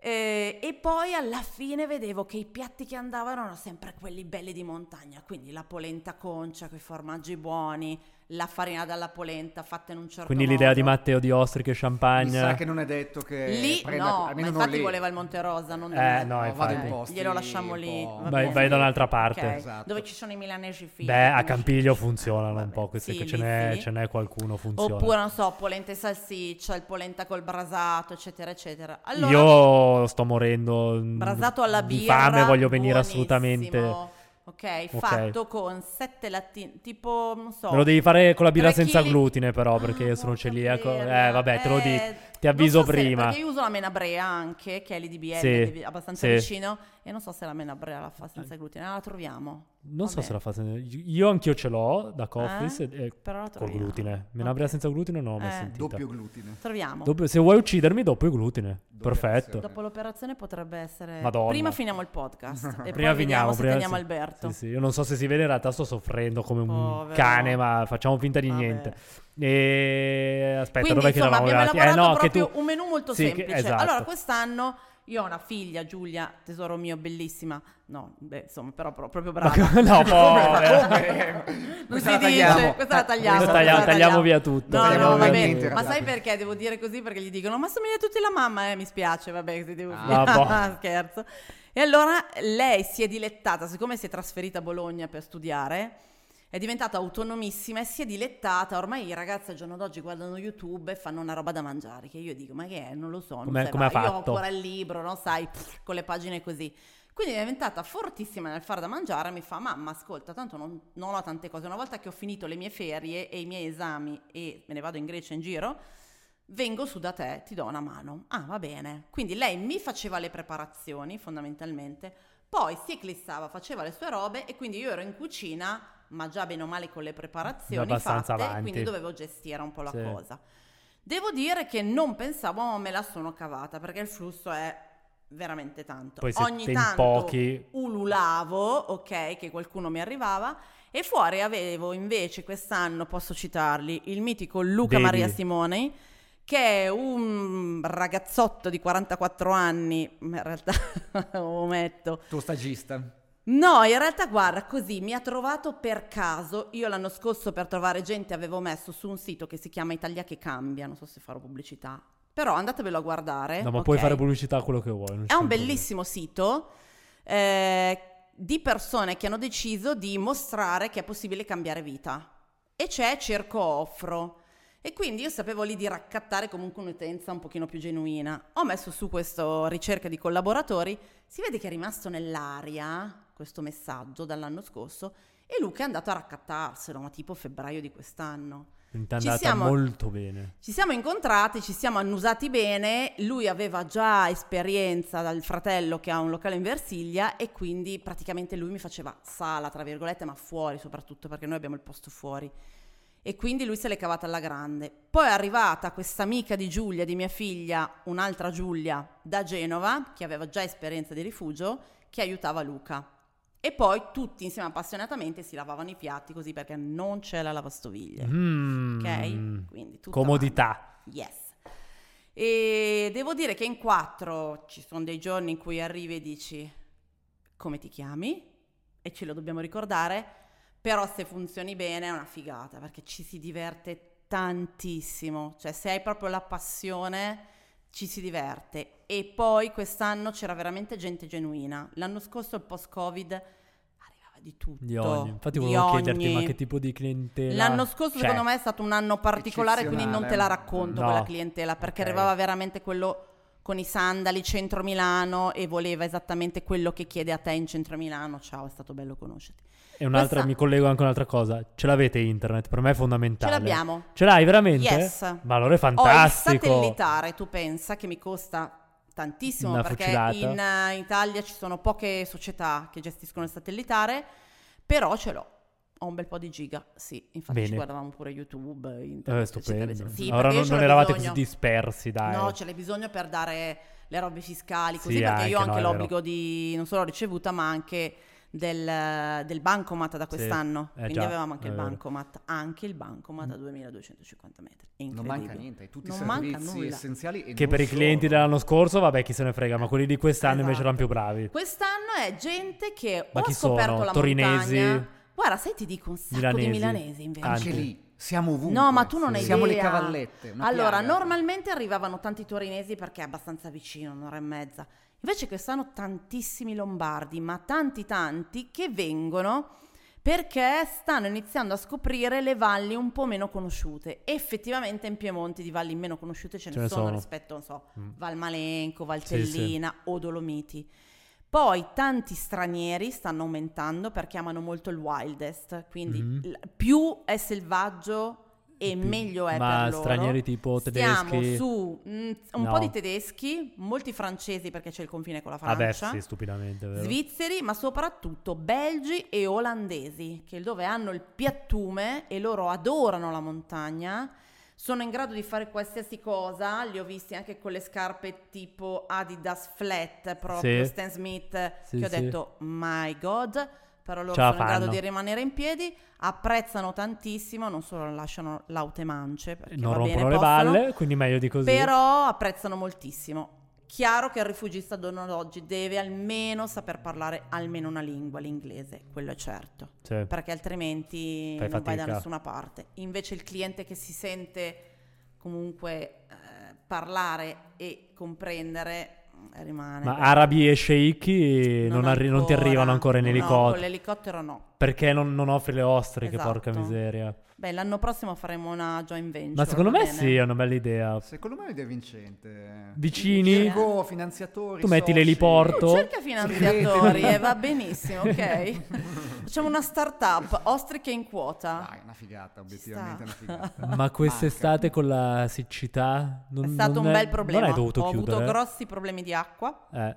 Eh, e poi alla fine vedevo che i piatti che andavano erano sempre quelli belli di montagna quindi la polenta concia con i formaggi buoni la farina dalla polenta fatta in un certo Quindi l'idea di modo. Matteo di ostriche e Mi sa champagne. che non è detto che lì prenda, no ma infatti lì. voleva il Monte Rosa non Eh, no, infatti. in posti glielo lasciamo lì Vai, vai da un'altra parte. Ok, Esatto. dove ci sono i milanesi fighi Beh, a Campiglio funzionano un po' queste sì, che ce n'è, sì. ce n'è qualcuno funziona. Oppure, non so, polenta e salsiccia, il polenta col brasato, eccetera, eccetera. Allora, Io sto morendo brasato alla di birra, fame, voglio venire buonissimo. assolutamente. Ok, fatto con sette lattine, tipo, non so... Me lo devi fare con la birra senza chili- glutine, però, perché Ah, io sono celiaco. Eh, vabbè, te lo dico. Eh, Ti avviso so se- prima. perché io uso la Menabrea anche, che è lì di BL, Sì, abbastanza sì. vicino, e non so se la Menabrea la fa senza glutine, Ah, la troviamo. Non so Vabbè. se la fa senza... Io anch'io ce l'ho da Coffees Eh? e- e Però la col glutine. Menabrea Ok. senza glutine non l'ho mai Eh. sentita. Doppio glutine. Troviamo. Doppio- se vuoi uccidermi, doppio glutine. Doppio Perfetto. essere. Dopo l'operazione potrebbe essere... Madonna. Prima finiamo il podcast e Prima poi finiamo, prima teniamo sì. Alberto. Sì, sì, io non so se si vede, in realtà sto soffrendo come un Povero. cane, ma facciamo finta di Vabbè. niente. E aspetta, Quindi dov'è che insomma eravamo abbiamo arrivati? Eh no, che proprio tu... un menù molto Sì, che- semplice. esatto. Allora quest'anno Io ho una figlia, Giulia, tesoro mio, bellissima. No, beh, insomma, però pro- proprio brava. co- no, povera. Non si dice, tagliamo. questa la tagliamo. Questa Tagliamo- tagliamo via tutto. No, Tagliamo no, via vabbè. niente, Ma sai perché devo dire così? Perché gli dicono, ma somiglia tutti la mamma, eh, mi spiace, vabbè, se devo Ah, boh. scherzo. E allora lei si è dilettata, siccome si è trasferita a Bologna per studiare, è diventata autonomissima e si è dilettata. Ormai i ragazzi al giorno d'oggi guardano YouTube e fanno una roba da mangiare. Che io dico, ma che è? Non lo so. non Come- come ha va. Io ho fatto? ancora il libro, no? Sai, pff, con le pagine così. Quindi è diventata fortissima nel fare da mangiare. Mi fa, mamma, ascolta, tanto non, non ho tante cose. Una volta che ho finito le mie ferie e i miei esami e me ne vado in Grecia in giro, vengo su da te, ti do una mano. Ah, va bene. Quindi lei mi faceva le preparazioni, fondamentalmente, poi si eclissava, faceva le sue robe e quindi io ero in cucina, ma già bene o male con le preparazioni abbastanza fatte, avanti. quindi dovevo gestire un po' la Sì. cosa. Devo dire che non pensavo, ma me la sono cavata, perché il flusso è veramente tanto. Poi Ogni tanto pochi. ululavo, ok, che qualcuno mi arrivava, e fuori avevo invece quest'anno, posso citarli, il mitico Luca Devi. Maria Simoni, che è un ragazzotto di 44 anni, ma in realtà ometto. Tuo stagista. No, in realtà guarda, così mi ha trovato per caso. Io l'anno scorso per trovare gente avevo messo su un sito che si chiama Italia che cambia, non so se farò pubblicità. Però andatevelo a guardare. No, ma ok? puoi fare pubblicità a quello che vuoi. È un bellissimo sito eh, di persone che hanno deciso di mostrare che è possibile cambiare vita. E c'è Cerco Offro. E quindi io sapevo lì di raccattare comunque un'utenza un pochino più genuina. Ho messo su questa ricerca di collaboratori, si vede che è rimasto nell'aria questo messaggio dall'anno scorso e Luca è andato a raccattarselo, ma tipo febbraio di quest'anno. È andata siamo- molto bene. Ci siamo incontrati, ci siamo annusati bene, lui aveva già esperienza dal fratello che ha un locale in Versilia e quindi praticamente lui mi faceva sala, tra virgolette, ma fuori soprattutto perché noi abbiamo il posto fuori. E quindi lui se l'è cavata alla grande. Poi è arrivata questa amica di Giulia, di mia figlia, un'altra Giulia da Genova, che aveva già esperienza di rifugio, che aiutava Luca. E poi tutti insieme appassionatamente si lavavano i piatti così perché non c'è la lavastoviglie. Mm. Ok? Quindi Comodità. Yes. E devo dire che in quattro ci sono dei giorni in cui arrivi e dici come ti chiami e ce lo dobbiamo ricordare, però se funzioni bene è una figata perché ci si diverte tantissimo, cioè se hai proprio la passione ci si diverte e poi quest'anno c'era veramente gente genuina. L'anno scorso il post-Covid arrivava di tutto. Di ogni. Infatti volevo chiederti, ogni. ma che tipo di clientela L'anno scorso c'è? secondo me è stato un anno particolare, quindi non te la racconto No. quella clientela, perché Ok. arrivava veramente quello con i sandali centro Milano e voleva esattamente quello che chiede a te in centro Milano. Ciao, è stato bello conoscerti. E un'altra, Questa- mi collego anche a un'altra cosa. Ce l'avete internet? Per me è Ce fondamentale. l'abbiamo. Ce l'hai veramente? Yes. Ma allora è Ho il fantastico. satellitare, tu pensa che mi costa tantissimo Una perché fucilata. in eh, Italia ci sono poche società che gestiscono il satellitare, però ce l'ho. Ho un bel po' di giga, sì, infatti ci Bene. guardavamo pure YouTube, Eh, internet, stupendo. eccetera. Sì, io non, ce non eravate bisogno. così dispersi, dai. No, ce l'hai bisogno per dare le robe fiscali, così Sì, perché io ho anche, anche no, l'obbligo di non solo ricevuta, ma anche del, del bancomat da quest'anno. eh Quindi già, avevamo anche il vero. bancomat, anche il bancomat a 2250 metri. È Non manca niente, tutti i Non manca servizi nulla. essenziali. E Che per i solo. clienti dell'anno scorso, vabbè, chi se ne frega, ma quelli di quest'anno invece Esatto. erano più bravi. Quest'anno è gente che Ma o chi ha scoperto sono? la Torinesi? montagna. Guarda, sai ti dico un sacco Milanesi? di milanesi invece. Anche lì, siamo ovunque. No, ma tu non hai Siamo idea. le cavallette. Allora, piaga. normalmente arrivavano tanti torinesi perché è abbastanza vicino, un'ora e mezza. Invece quest'anno tantissimi lombardi, ma tanti tanti che vengono perché stanno iniziando a scoprire le valli un po' meno conosciute. Effettivamente in Piemonte di valli meno conosciute ce ne, Ce ne sono, sono. rispetto, non so, Mm. Valmalenco, Sì, Valtellina o Dolomiti. Poi tanti stranieri stanno aumentando perché amano molto il wildest, quindi Mhm. l- più è selvaggio e meglio è Ma per loro. stranieri tipo tedeschi? su mm, un No. po' di tedeschi, molti francesi perché c'è il confine con la Vabbè, Francia, sì, stupidamente, vero? svizzeri, ma soprattutto belgi e olandesi, che dove hanno il piattume e loro adorano la montagna, sono in grado di fare qualsiasi cosa, li ho visti anche con le scarpe tipo Adidas Flat, proprio Sì. Stan Smith, Sì, che ho sì. detto, my god, però loro sono in grado fanno. di rimanere in piedi, apprezzano tantissimo, non solo lasciano laute mance, Non va bene, rompono le possono, balle, quindi meglio di così. però apprezzano moltissimo. chiaro che il rifugista ad oggi deve almeno saper parlare almeno una lingua, l'inglese, quello è certo, Sì. perché altrimenti Fai non vai da fatica. nessuna parte. Invece il cliente che si sente comunque eh, parlare e comprendere rimane. Ma beh, arabi e sceicchi non, arri- non ti arrivano ancora in No, elicottero. con l'elicottero no. Perché non, non offri le ostriche, porca Esatto. miseria. Beh, l'anno prossimo faremo una joint venture. Ma secondo me bene? sì, è una bella idea. Secondo me è un'idea vincente. Vicini. Diego, finanziatori. Tu metti l'eliporto. Cerca finanziatori e va benissimo, ok? Facciamo una startup, ostriche in quota. Dai, è una figata, obiettivamente è una figata. Ma quest'estate con la siccità non, È stato non un bel problema. Non hai dovuto Ho chiudere. avuto grossi problemi di acqua. Eh,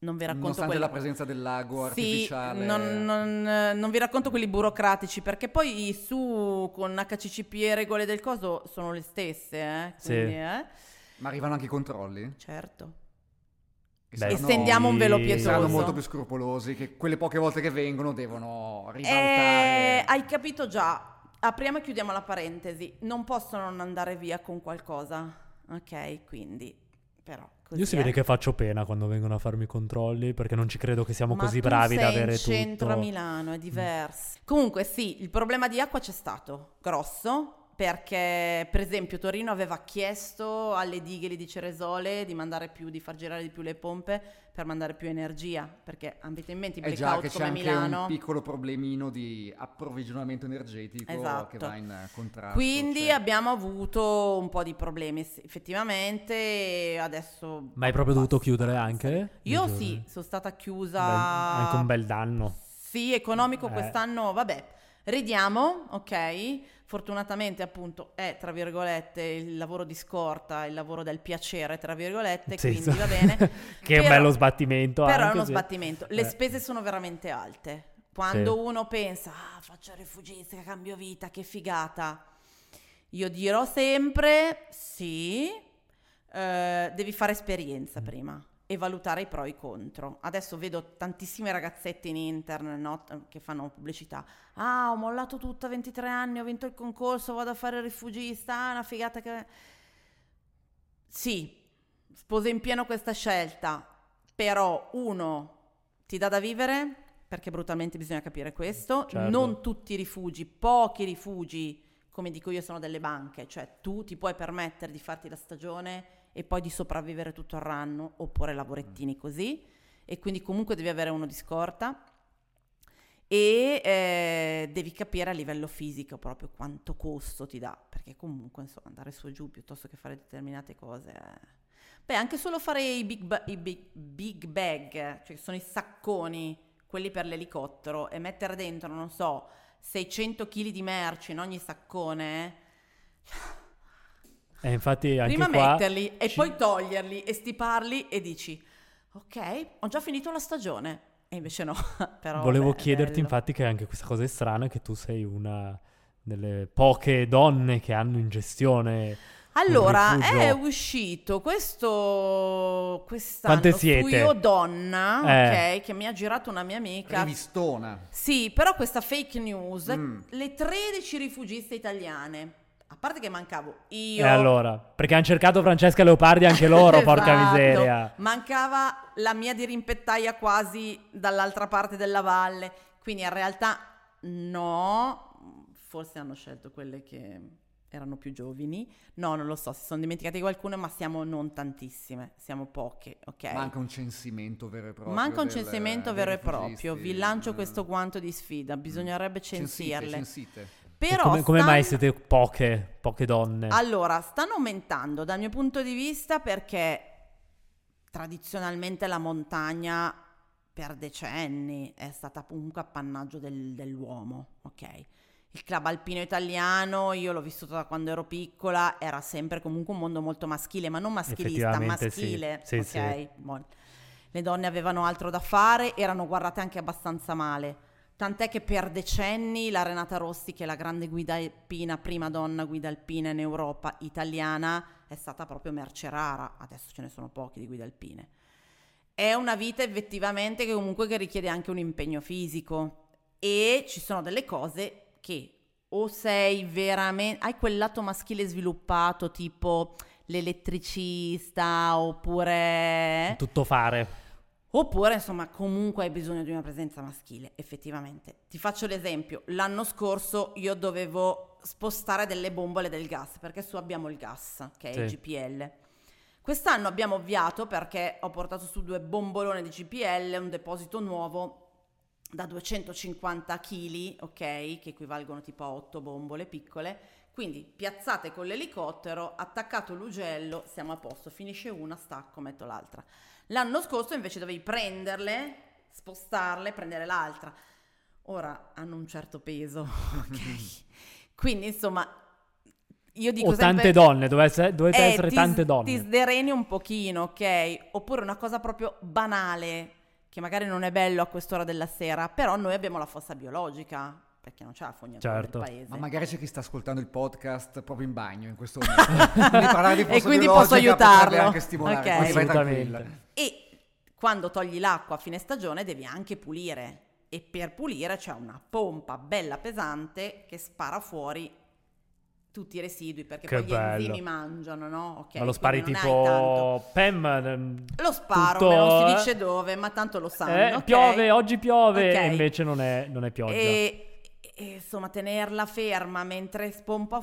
Non vi racconto Nonostante quelli. la presenza del lago Sì, artificiale. non, non- eh, non vi racconto quelli burocratici perché poi su con HCCP e regole del coso sono le stesse, eh? Sì. Quindi, eh? Ma arrivano anche i controlli? Certo. Beh, Estendiamo un velo sì. pietoso. Saranno molto più scrupolosi, che quelle poche volte che vengono devono Eh, ribaltare. hai capito già. Apriamo e chiudiamo la parentesi. Non possono non andare via con qualcosa. Ok, quindi però così io si vede che faccio pena quando vengono a farmi i controlli perché non ci credo che siamo Ma così bravi da avere in centro a tutto. Mm. Milano, è diverso. Comunque sì, il problema di acqua c'è stato, grosso, perché per esempio Torino aveva chiesto alle dighe di Ceresole di mandare più, di far girare di più le pompe per mandare più energia, perché avete in mente i È già blackout che c'è come anche Milano. un piccolo problemino di approvvigionamento energetico Esatto. che va in eh, contrasto. Quindi cioè- abbiamo avuto un po' di problemi effettivamente e adesso... Ma hai proprio dovuto chiudere anche? Io sì, sono stata chiusa... Bel- anche un bel danno. Sì, economico Eh. quest'anno, vabbè, ridiamo, ok? Fortunatamente appunto è, tra virgolette, il lavoro di scorta, il lavoro del piacere, tra virgolette, Sì, quindi so- va bene. che è un Però- bello sbattimento Però è anche, uno sì. sbattimento. Le Eh. spese sono veramente alte. Quando Sì. uno pensa, ah, faccio il rifugista, cambio vita, che figata. Io dirò sempre, sì, eh, devi fare Mm. esperienza prima e valutare i pro e i contro. Adesso vedo tantissime ragazzette in internet no, che fanno pubblicità. Ah, ho mollato tutto a 23 anni, ho vinto il concorso, vado a fare il rifugista, ah, una figata che... Sì, sposo in pieno questa scelta, però uno ti dà da vivere, perché brutalmente bisogna capire questo, Certo. non tutti i rifugi, pochi rifugi, come dico io, sono delle banche, cioè tu ti puoi permettere di farti la stagione e poi di sopravvivere tutto il anno, oppure lavorettini così, e quindi comunque devi avere uno di scorta e eh, devi capire a livello fisico proprio quanto costo ti dà, perché comunque insomma andare su e giù piuttosto che fare determinate cose... eh. Beh, anche solo fare i big, ba- i big, big bag, cioè sono i sacconi, quelli per l'elicottero, e mettere dentro, non so, 600 kg di merci in ogni saccone, E infatti anche prima qua metterli e ci- poi toglierli e stiparli e dici, ok, ho già finito la stagione. E invece no, però... Volevo è chiederti bello. infatti che anche questa cosa è strana, che tu sei una delle poche donne che hanno in gestione Allora, è uscito questo quest'anno Quante siete? Io Donna, Eh. ok, che mi ha girato una mia amica. Rivistona. Sì, però questa fake news, Mm. le 13 rifugiste italiane, parte che mancavo io. E allora? Perché hanno cercato Francesca Leopardi anche loro, porca Esatto. miseria. Mancava la mia dirimpettaia quasi dall'altra parte della valle, quindi in realtà no, forse hanno scelto quelle che erano più giovani. No, non lo so, si sono dimenticati qualcuno, ma siamo non tantissime, siamo poche, ok? Manca un censimento vero e proprio. Manca un censimento vero e proprio. Vi lancio Mm. questo guanto di sfida. Bisognerebbe Censite, censirle. censite. E Però come, come mai siete poche, poche donne? Allora, stanno aumentando dal mio punto di vista perché tradizionalmente la montagna per decenni è stata comunque appannaggio del- dell'uomo, ok? Il club alpino italiano, io l'ho vissuto da quando ero piccola, era sempre comunque un mondo molto maschile, ma non maschilista, Effettivamente sì. maschile, Sì, ok? sì. Buono. Le donne avevano altro da fare, erano guardate anche abbastanza male. Tant'è che per decenni la Renata Rossi, che è la grande guida alpina, prima donna guida alpina in Europa italiana, è stata proprio merce rara. Adesso ce ne sono pochi di guide alpine. È una vita effettivamente che comunque che richiede anche un impegno fisico e ci sono delle cose che o sei veramente hai quel lato maschile sviluppato tipo l'elettricista oppure... Tutto fare. Oppure, insomma, comunque hai bisogno di una presenza maschile, effettivamente. Ti faccio l'esempio. L'anno scorso io dovevo spostare delle bombole del gas, perché su abbiamo il gas, che è Sì. il GPL. Quest'anno abbiamo avviato perché ho portato su due bombolone di GPL, un deposito nuovo da 250 kg, ok, che equivalgono tipo a 8 bombole piccole. Quindi piazzate con l'elicottero, attaccato l'ugello, siamo a posto. Finisce una, stacco, metto l'altra. L'anno scorso invece dovevi prenderle, spostarle, prendere l'altra. Ora hanno un certo peso, ok? Quindi insomma, io dico O tante sempre... donne, dovete essere, dovete Eh, essere ti- tante Ti donne. sdereni un pochino, ok? Oppure una cosa proprio banale, che magari non è bello a quest'ora della sera, però noi abbiamo la fossa biologica, perché non c'è la fognatura Certo. del paese. Ma magari c'è chi sta ascoltando il podcast proprio in bagno in questo momento. quindi di E quindi posso aiutarlo. anche stimolare. Ok. quindi vai Assolutamente. E quando togli l'acqua a fine stagione devi anche pulire. E per pulire c'è una pompa bella pesante che spara fuori tutti i residui, perché Che poi gli bello. enzimi mangiano, no? Ok, Ma lo spari tipo Pem. ehm, Lo sparo, tutto, non si eh, dice dove, ma tanto lo sanno. eh, ok? Piove, oggi piove, Ok. e invece non è, non è pioggia. E, e, insomma, tenerla ferma mentre spompa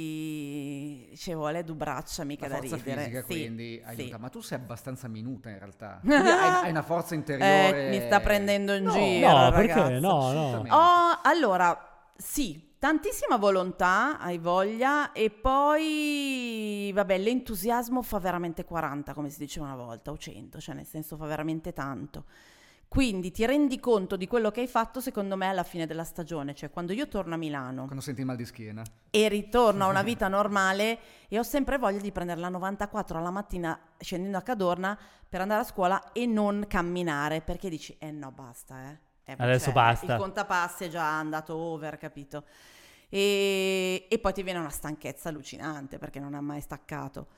fuori ci vuole due braccia mica La da forza ridere. fisica Sì, quindi sì. aiuta. Ma tu sei abbastanza minuta in realtà. Hai, hai una forza interiore. Eh, mi sta prendendo in No, giro. no, ragazzo. perché? No, no. Oh, allora, sì, tantissima volontà, hai voglia, e poi, vabbè, l'entusiasmo fa veramente 40, come si diceva una volta, o 100, cioè nel senso fa veramente tanto. Quindi ti rendi conto di quello che hai fatto, secondo me, alla fine della stagione, cioè quando io torno a Milano Quando senti il mal di schiena. e ritorno a una vita normale e ho sempre voglia di prendere la 94 alla mattina scendendo a Cadorna per andare a scuola e non camminare perché dici eh no basta eh. Eh, Adesso cioè, basta. il contapassi è già andato over capito e, e poi ti viene una stanchezza allucinante perché non ha mai staccato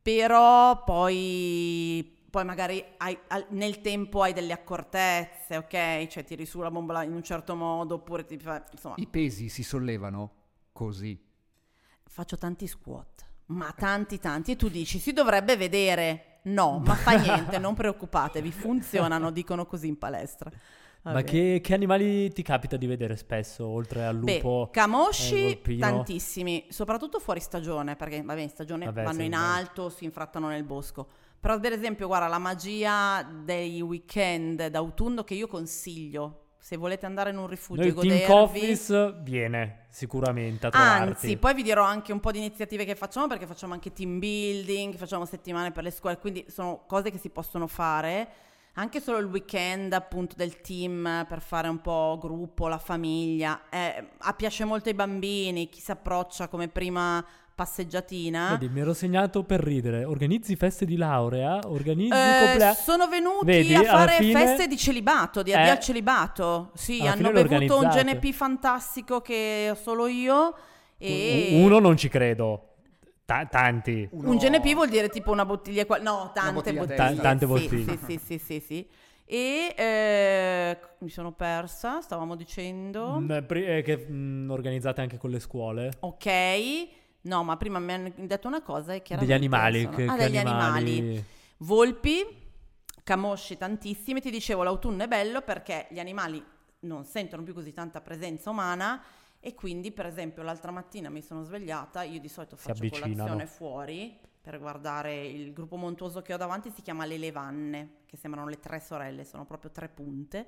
però poi poi magari hai- al- nel tempo hai delle accortezze ok cioè tiri su la bombola in un certo modo oppure ti fa insomma I pesi si sollevano così. faccio tanti squat, ma tanti tanti, e tu dici si dovrebbe vedere. No, ma fa niente, non preoccupatevi, funzionano, dicono così in palestra. Ma Vabbè. che, che animali ti capita di vedere spesso, oltre al Beh, lupo? e camosci tantissimi, soprattutto fuori stagione, perché vabbè, in stagione Vabbè, vanno sì, in beh. alto, si infrattano nel bosco. Però per esempio, guarda, la magia dei weekend d'autunno che io consiglio, se volete andare in un rifugio Noi e il Team godervi... Coffees viene sicuramente a trovarti. Anzi, poi vi dirò anche un po' di iniziative che facciamo perché facciamo anche team building, facciamo settimane per le scuole, quindi sono cose che si possono fare. Anche solo il weekend appunto del team per fare un po' gruppo, la famiglia. Eh, a- piace molto ai bambini, chi si approccia come prima passeggiatina. Vedi, mi ero segnato per ridere. Organizzi feste di laurea, organizzi Eh, compleanni. sono venuti Vedi, a fare fine- feste di celibato, di addio Eh, al celibato. Sì, hanno bevuto un. GNP fantastico che ho solo io. E... Uno non ci credo. Ta- tanti. Uno- Un GNP vuol dire tipo una bottiglia, qua- no, tante bottiglia bottiglie. Ta- tante Sì, bottiglie. Sì, sì, sì, sì, sì. E eh, mi sono persa, stavamo dicendo. Mm, pri- eh, che mm, organizzate anche con le scuole. Ok, no, ma prima mi hanno detto una cosa e che Degli animali. Che, ah, che degli animali. animali. Volpi, camosci tantissimi. Ti dicevo, l'autunno è bello perché gli animali non sentono più così tanta presenza umana e quindi, per esempio, l'altra mattina mi sono svegliata, io di solito faccio colazione fuori per guardare il gruppo montuoso che ho davanti, si chiama Le Levanne, che sembrano le tre sorelle, sono proprio tre punte.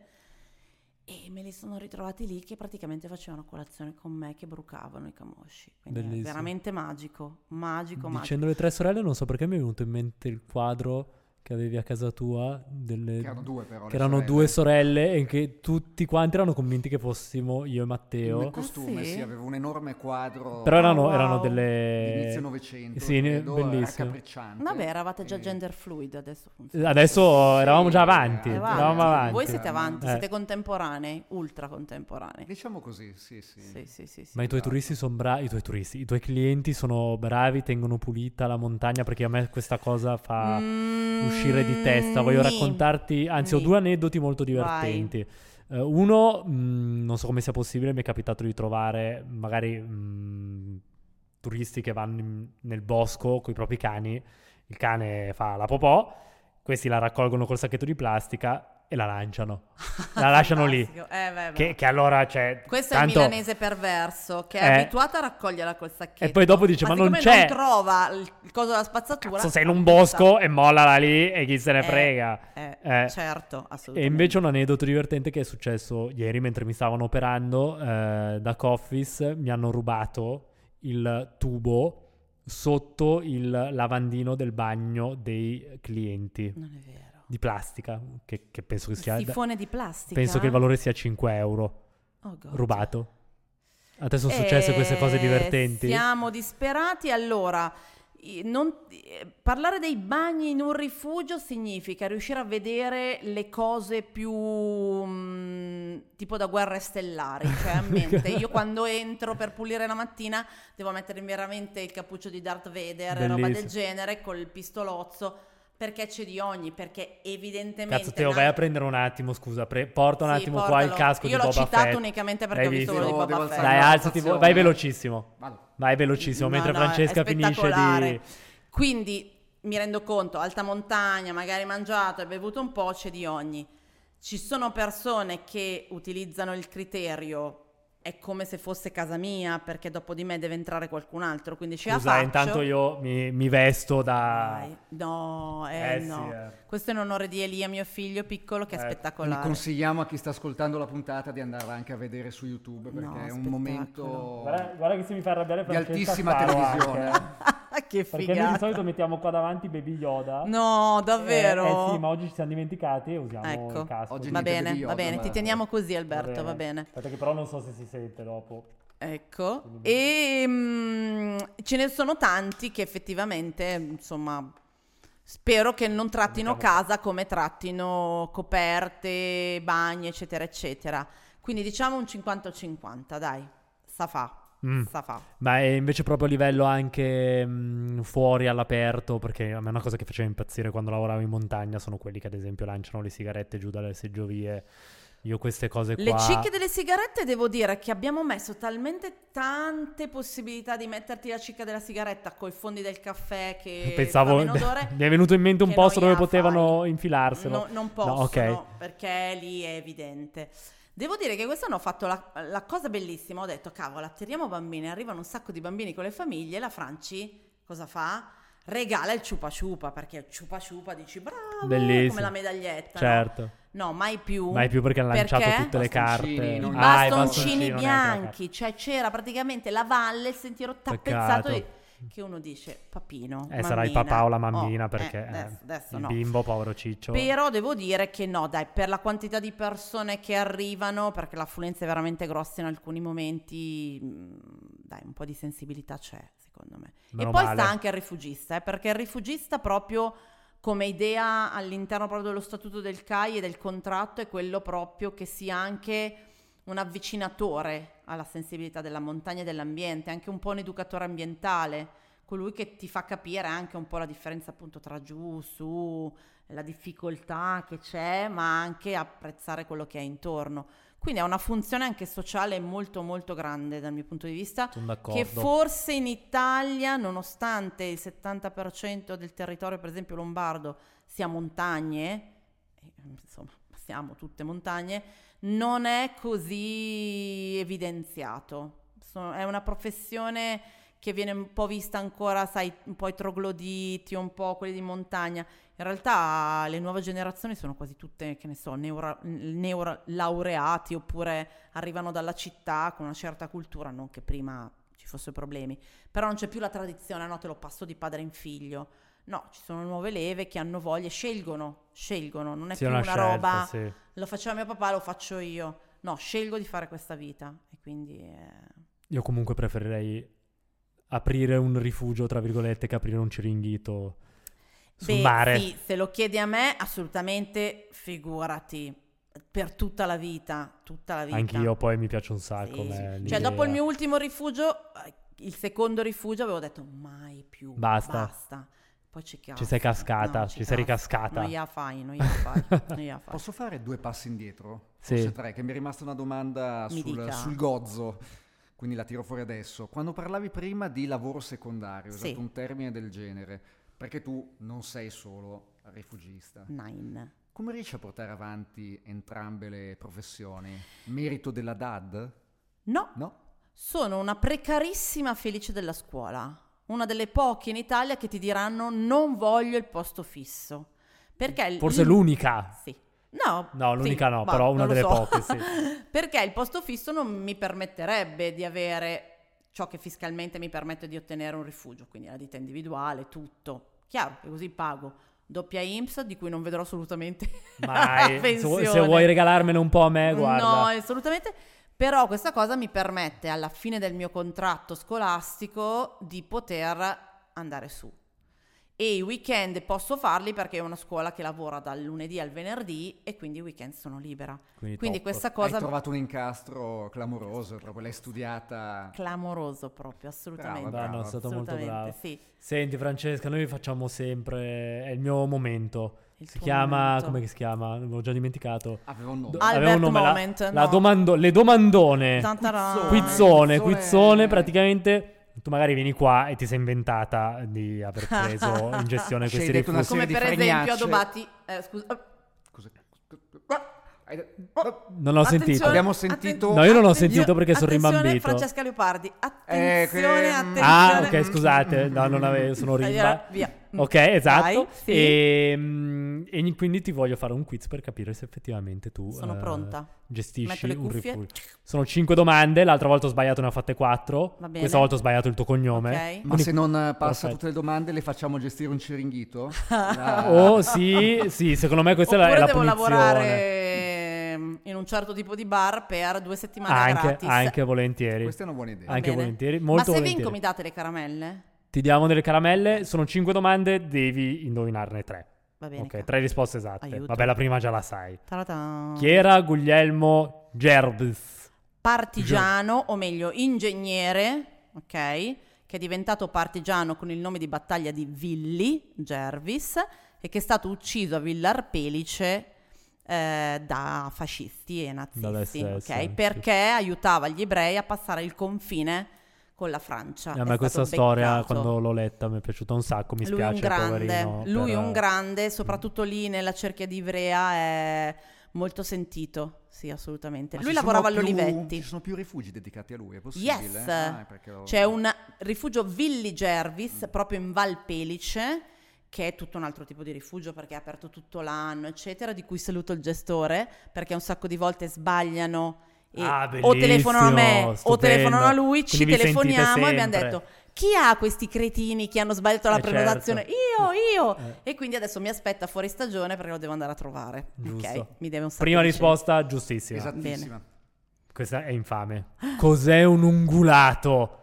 E me li sono ritrovati lì che praticamente facevano colazione con me, che brucavano i camosci. Quindi Bellissimo. veramente magico, magico, magico. Dicendo le tre sorelle, non so perché mi è venuto in mente il quadro che avevi a casa tua. Delle... Che erano due però. che erano sorelle. due sorelle e che tutti quanti erano convinti che fossimo io e Matteo. Nel costume, Ah, sì? sì? avevo un enorme quadro Però erano, Oh, wow. erano delle... inizio Novecento, Sì, credo, bellissimo. Vabbè, eravate già E- gender fluid, adesso funziona. Adesso Sì, eravamo già avanti. eh, Avanti. Eravamo avanti. Voi siete avanti, Eh. siete contemporanei, ultra contemporanei. Diciamo così, sì, sì. Sì, sì, sì, sì. Ma i tuoi Esatto. turisti sono bravi, i tuoi turisti, i tuoi clienti sono bravi, tengono pulita la montagna perché a me questa cosa fa Mm, uscire di testa. Voglio nì. raccontarti, anzi ho Nì. due aneddoti molto divertenti. Eh, uno, mh, non so come sia possibile, mi è capitato di trovare magari mh, turisti che vanno in- nel bosco con i propri cani, il cane fa la popò, questi la raccolgono col sacchetto di plastica e la lanciano. La lasciano lì. Eh. Che, che allora, cioè, Questo tanto- è il milanese perverso che è Eh. abituato a raccoglierla col sacchetto. E poi dopo dice, ma non siccome c'è. non trova il, coso della spazzatura. Cazzo, sei in un bosco e mollala lì e chi se ne Eh, frega. Eh, Eh. certo, E assolutamente. invece un aneddoto divertente che è successo ieri mentre mi stavano operando eh, da Coffis, mi hanno rubato il tubo sotto il lavandino del bagno dei clienti Non è vero. Di plastica, che, che penso che sia... Il sifone di plastica. penso che il valore sia 5 euro Oh, God. rubato. A te sono successe queste cose Eh, divertenti? Siamo disperati. Allora, non- eh, parlare dei bagni in un rifugio significa riuscire a vedere le cose più mm, tipo da guerre stellari. Cioè, a mente, io quando entro per pulire la mattina devo mettere veramente il cappuccio di Darth Vader e roba del Bellissimo. genere col pistolozzo. Perché c'è di ogni, perché evidentemente... Cazzo, Teo, na- vai a prendere un attimo, scusa, pre- porta un Sì, attimo qua il portalo. casco Io di l'ho Boba citato Fett. unicamente perché L'hai ho visto visto? quello di Boba Fett. Dai, alzati, vai velocissimo. Vado. Vai velocissimo, No, mentre no, è Francesca finisce di... Quindi mi rendo conto, alta montagna, magari mangiato e bevuto un po', c'è di ogni. Ci sono persone che utilizzano il criterio è come se fosse casa mia perché dopo di me deve entrare qualcun altro, quindi ce la Scusa, faccio. intanto io mi, mi vesto da... Dai, No, eh, Eh sì, no. eh. Questo è in onore di Elia, mio figlio piccolo, che è Ecco. spettacolare. Consigliamo a chi sta ascoltando la puntata di andarla anche a vedere su YouTube perché No, è un momento Guarda, guarda che se mi fa arrabbiare di altissima televisione. Che Perché noi di figata. solito mettiamo qua davanti Baby Yoda. No, Eh, davvero? Eh, sì, ma oggi ci siamo dimenticati e usiamo Ecco. il casco. Oggi Va bene, Baby va Yoda, bene, ti teniamo così Alberto, va bene. Aspetta che però non so se si sente dopo. Ecco, e mm, ce ne sono tanti che effettivamente, insomma, spero che non trattino casa come trattino coperte, bagni, eccetera, eccetera. Quindi diciamo un 50-50, dai, sa fa, Mm. Ma è invece proprio a livello anche mm, fuori all'aperto, perché a me è una cosa che faceva impazzire quando lavoravo in montagna, sono quelli che ad esempio lanciano le sigarette giù dalle seggiovie. Io queste cose qua... Le cicche delle sigarette devo dire che abbiamo messo talmente tante possibilità di metterti la cicca della sigaretta coi fondi del caffè che Pensavo... odore. mi è venuto in mente un posto dove potevano fai. infilarselo. No, non No, possono ok. perché lì è evidente. Devo dire che quest'anno ho fatto la, la cosa bellissima. Ho detto, cavolo, attiriamo bambini. Arrivano un sacco di bambini con le famiglie. La Franci cosa fa? Regala il ciupa ciupa perché il ciupa ciupa dici bravo Bellissimo. come la medaglietta. no? Certo. No, mai più. Mai più perché hanno lanciato Perché? tutte le Bastoncini, carte. non- Ah, bastoncini carta. bianchi, cioè c'era praticamente la valle, il sentiero Peccato. tappezzato di- che uno dice papino. Eh, sarà il mammina. papà o la Oh, mammina eh, perché eh, adesso, adesso il no. bimbo, povero ciccio. Però devo dire che no, dai, per la quantità di persone che arrivano, perché l'affluenza è veramente grossa in alcuni momenti, mh, dai, un po' di sensibilità c'è, secondo me. Meno e poi male. sta anche il rifugista, eh, perché il rifugista proprio come idea all'interno proprio dello statuto del CAI e del contratto è quello proprio che sia anche un avvicinatore alla sensibilità della montagna e dell'ambiente, anche un po' un educatore ambientale, colui che ti fa capire anche un po' la differenza appunto tra giù, su, la difficoltà che c'è, ma anche apprezzare quello che è intorno. Quindi ha una funzione anche sociale molto molto grande dal mio punto di vista, che forse in Italia, nonostante il 70% del territorio, per esempio lombardo, sia montagne, insomma siamo tutte montagne, non è così evidenziato. So- è una professione che viene un po' vista ancora, sai, un po' i trogloditi, un po' quelli di montagna. In realtà le nuove generazioni sono quasi tutte, che ne so, neuro, neurolaureati oppure arrivano dalla città con una certa cultura, non che prima ci fossero problemi. Però non c'è più la tradizione, no, te lo passo di padre in figlio. No, ci sono nuove leve che hanno voglia, scelgono, scelgono, non è Sì, più una, scelta, roba, sì. lo faceva mio papà, lo faccio io. No, scelgo di fare questa vita e quindi... eh, Io comunque preferirei aprire un rifugio, tra virgolette, che aprire un ciringhito sul Beh, mare. sì, se lo chiedi a me, assolutamente figurati. Per tutta la vita, tutta la vita. Anch'io poi mi piace un sacco. Sì, sì. Cioè, dopo il mio ultimo rifugio, il secondo rifugio, avevo detto mai più. Basta. Basta. Poi ci casca. Ci sei cascata, No, ci sei ricascata. Non gliela fai, non gliela fai. fai. Posso fare due passi indietro? Sì. Forse tre, che mi è rimasta una domanda sul, sul gozzo. quindi la tiro fuori adesso. Quando parlavi prima di lavoro secondario, hai Sì. usato un termine del genere, perché tu non sei solo rifugista. Nine. Come riesci a portare avanti entrambe le professioni? Merito della DAD? No, No? sono una precarissima felice della scuola. Una delle poche in Italia che ti diranno non voglio il posto fisso. Perché il- Forse l'unica. Sì. No, No, sì, l'unica no, bah, però una delle so. poche, sì. Perché il posto fisso non mi permetterebbe di avere ciò che fiscalmente mi permette di ottenere un rifugio, quindi la ditta individuale, tutto. Chiaro, che così pago. Doppia IMSS di cui non vedrò assolutamente Mai. la se, vuoi regalarmene un po' a me, guarda. No, assolutamente. Però questa cosa mi permette alla fine del mio contratto scolastico di poter andare su. E i weekend posso farli perché è una scuola che lavora dal lunedì al venerdì e quindi i weekend sono libera. Quindi Quindi questa Hai cosa trovato un incastro clamoroso, proprio l'hai studiata. clamoroso proprio, assolutamente. Brava, No, no, è stato molto bravo. Sì. Senti Francesca, noi facciamo sempre... È il mio momento. Il si chiama... momento. come si chiama? L'ho già dimenticato. Aveva un nome. Do- Albert aveva un nome, la- moment, la no. domando- le domandone. Tantaran. Quizzone, Quizzone. quizzone, praticamente tu magari vieni qua e ti sei inventata di aver preso in gestione una rifugi. Come per esempio adobati... eh, scusa, eh, de- oh, Non ho Attenzione, sentito. Abbiamo sentito- No, io non ho attenzione- sentito perché sono rimbambito. Francesca Leopardi, Eh, attenzione, che- attenzione. Ah, ok, scusate, no, non avevo, sono rimba. Via. Ok, esatto. Vai, sì. e, mm, e quindi ti voglio fare un quiz per capire se effettivamente tu Sono eh, pronta. gestisci un rifugio. Sono cinque domande, l'altra volta ho sbagliato, ne ho fatte quattro. Va bene. Questa volta ho sbagliato il tuo cognome. Ok. Ma Quindi- se non eh, passa Perfetto. tutte le domande, le facciamo gestire un ciringhito? Oh, sì, sì, secondo me questa è la- è Oppure la devo punizione. lavorare mm, in un certo tipo di bar per due settimane Anche, gratis. anche volentieri. Questa è una buona idea. Anche bene. volentieri, Ma molto se volentieri. vinco mi date le caramelle? Ti diamo delle caramelle, sono cinque domande, devi indovinarne tre. Va bene. Ok, tre risposte esatte. Aiuto. Vabbè, la prima già la sai. Ta-ta-ta. Chi era Guglielmo Gerbs? Partigiano, o meglio, ingegnere, ok? Che è diventato partigiano con il nome di battaglia di Villi Gervis e che è stato ucciso a Villar Pelice eh, da fascisti e nazisti, Dalle ok? SS, sì. Perché aiutava gli ebrei a passare il confine con la Francia. a È me questa storia, beccato. quando l'ho letta, mi è piaciuta un sacco. Mi lui è un spiace, grande, poverino, lui è per- un grande, soprattutto lì nella cerchia di Ivrea è molto sentito, sì assolutamente. Ma Lui lavorava più- all'Olivetti. Ci sono più rifugi dedicati a lui, è possibile? Yes, Ah, è c'è un rifugio Villi Mm. Proprio in Val Pelice che è tutto un altro tipo di rifugio perché è aperto tutto l'anno eccetera di cui saluto il gestore perché un sacco di volte sbagliano e Ah, o telefonano a me bellissimo, o stupendo. telefonano a lui ci Quindi sentite telefoniamo e abbiamo detto chi ha questi cretini che hanno sbagliato la Eh, prenotazione? certo. Io, io! Eh. E quindi adesso mi aspetta fuori stagione perché lo devo andare a trovare. Giusto. Ok, mi deve un sacco Prima risposta giustissima. Esattissima. Questa è infame. Cos'è un ungulato?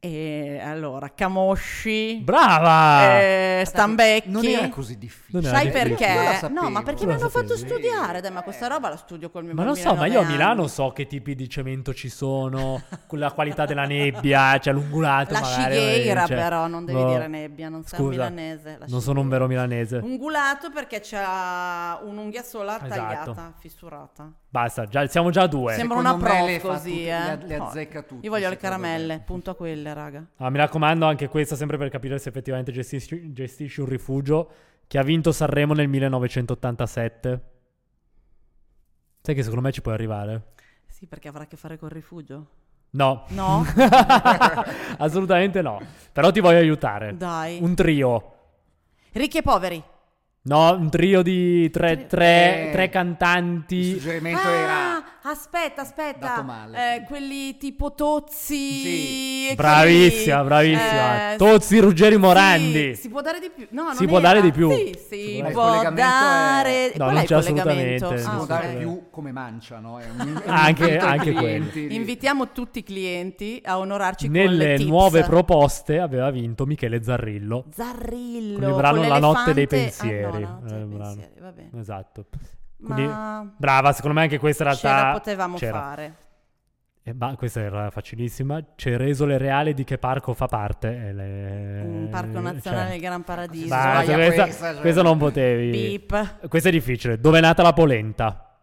E allora, Camosci, Brava! eh, Stambecchi. Non era così difficile. Non era Sai difficile. perché? No, ma perché mi hanno fatto studiare? Dai, ma questa roba la studio col mio Ma lo bambino so, ma io a Milano anni. so che tipi di cemento ci sono, con la qualità della nebbia, cioè l'ungulato La magari. Shigheira cioè, però, non devi no. dire nebbia, non sei un Scusa, milanese. la Non sono un vero milanese. Ungulato perché c'ha un'unghia sola Esatto. tagliata, fissurata. Basta, già, siamo già a due. Sembra Secondo una fa così, eh. le- azzecca tutte, Io voglio le caramelle, punto a quelle, raga. Ah, mi raccomando, anche questa sempre per capire se effettivamente gestisci, gestisci un rifugio che ha vinto Sanremo nel 1987. Sai che secondo me ci puoi arrivare? Sì, perché avrà a che fare col rifugio. No, No? assolutamente no. Però ti voglio aiutare. Dai. Un trio. Ricchi e poveri. No, un trio di tre, Trio- tre- Eh, tre Il cantanti. suggerimento ah, era... aspetta, aspetta. Eh, quelli tipo Tozzi. Sì. Bravissima, bravissima. eh, Tozzi, Ruggeri, sì, Morandi. si può dare di più? No, non Si può era. dare di più. Sì, Si si può può dare- è- No, Qual non c'è assolutamente. Si Ah, può sì, dare più come manciano. È un, è un Anche- anche di- Invitiamo tutti i clienti a onorarci con Nelle le tips. nuove proposte aveva vinto Michele Zarrillo. Zarrillo. Con il brano con La notte dei pensieri. Ah, no, la notte Eh, dei pensieri, va bene. Esatto. Quindi, Ma brava, secondo me anche questa in ce realtà la potevamo c'era. fare. Eh, ma questa era facilissima. Ceresole Reale di che parco fa parte? E le- Un parco nazionale cioè, del Gran Paradiso. Sbaglia questa, questa, cioè. questa non potevi. Beep. Questa è difficile. Dove è nata la polenta?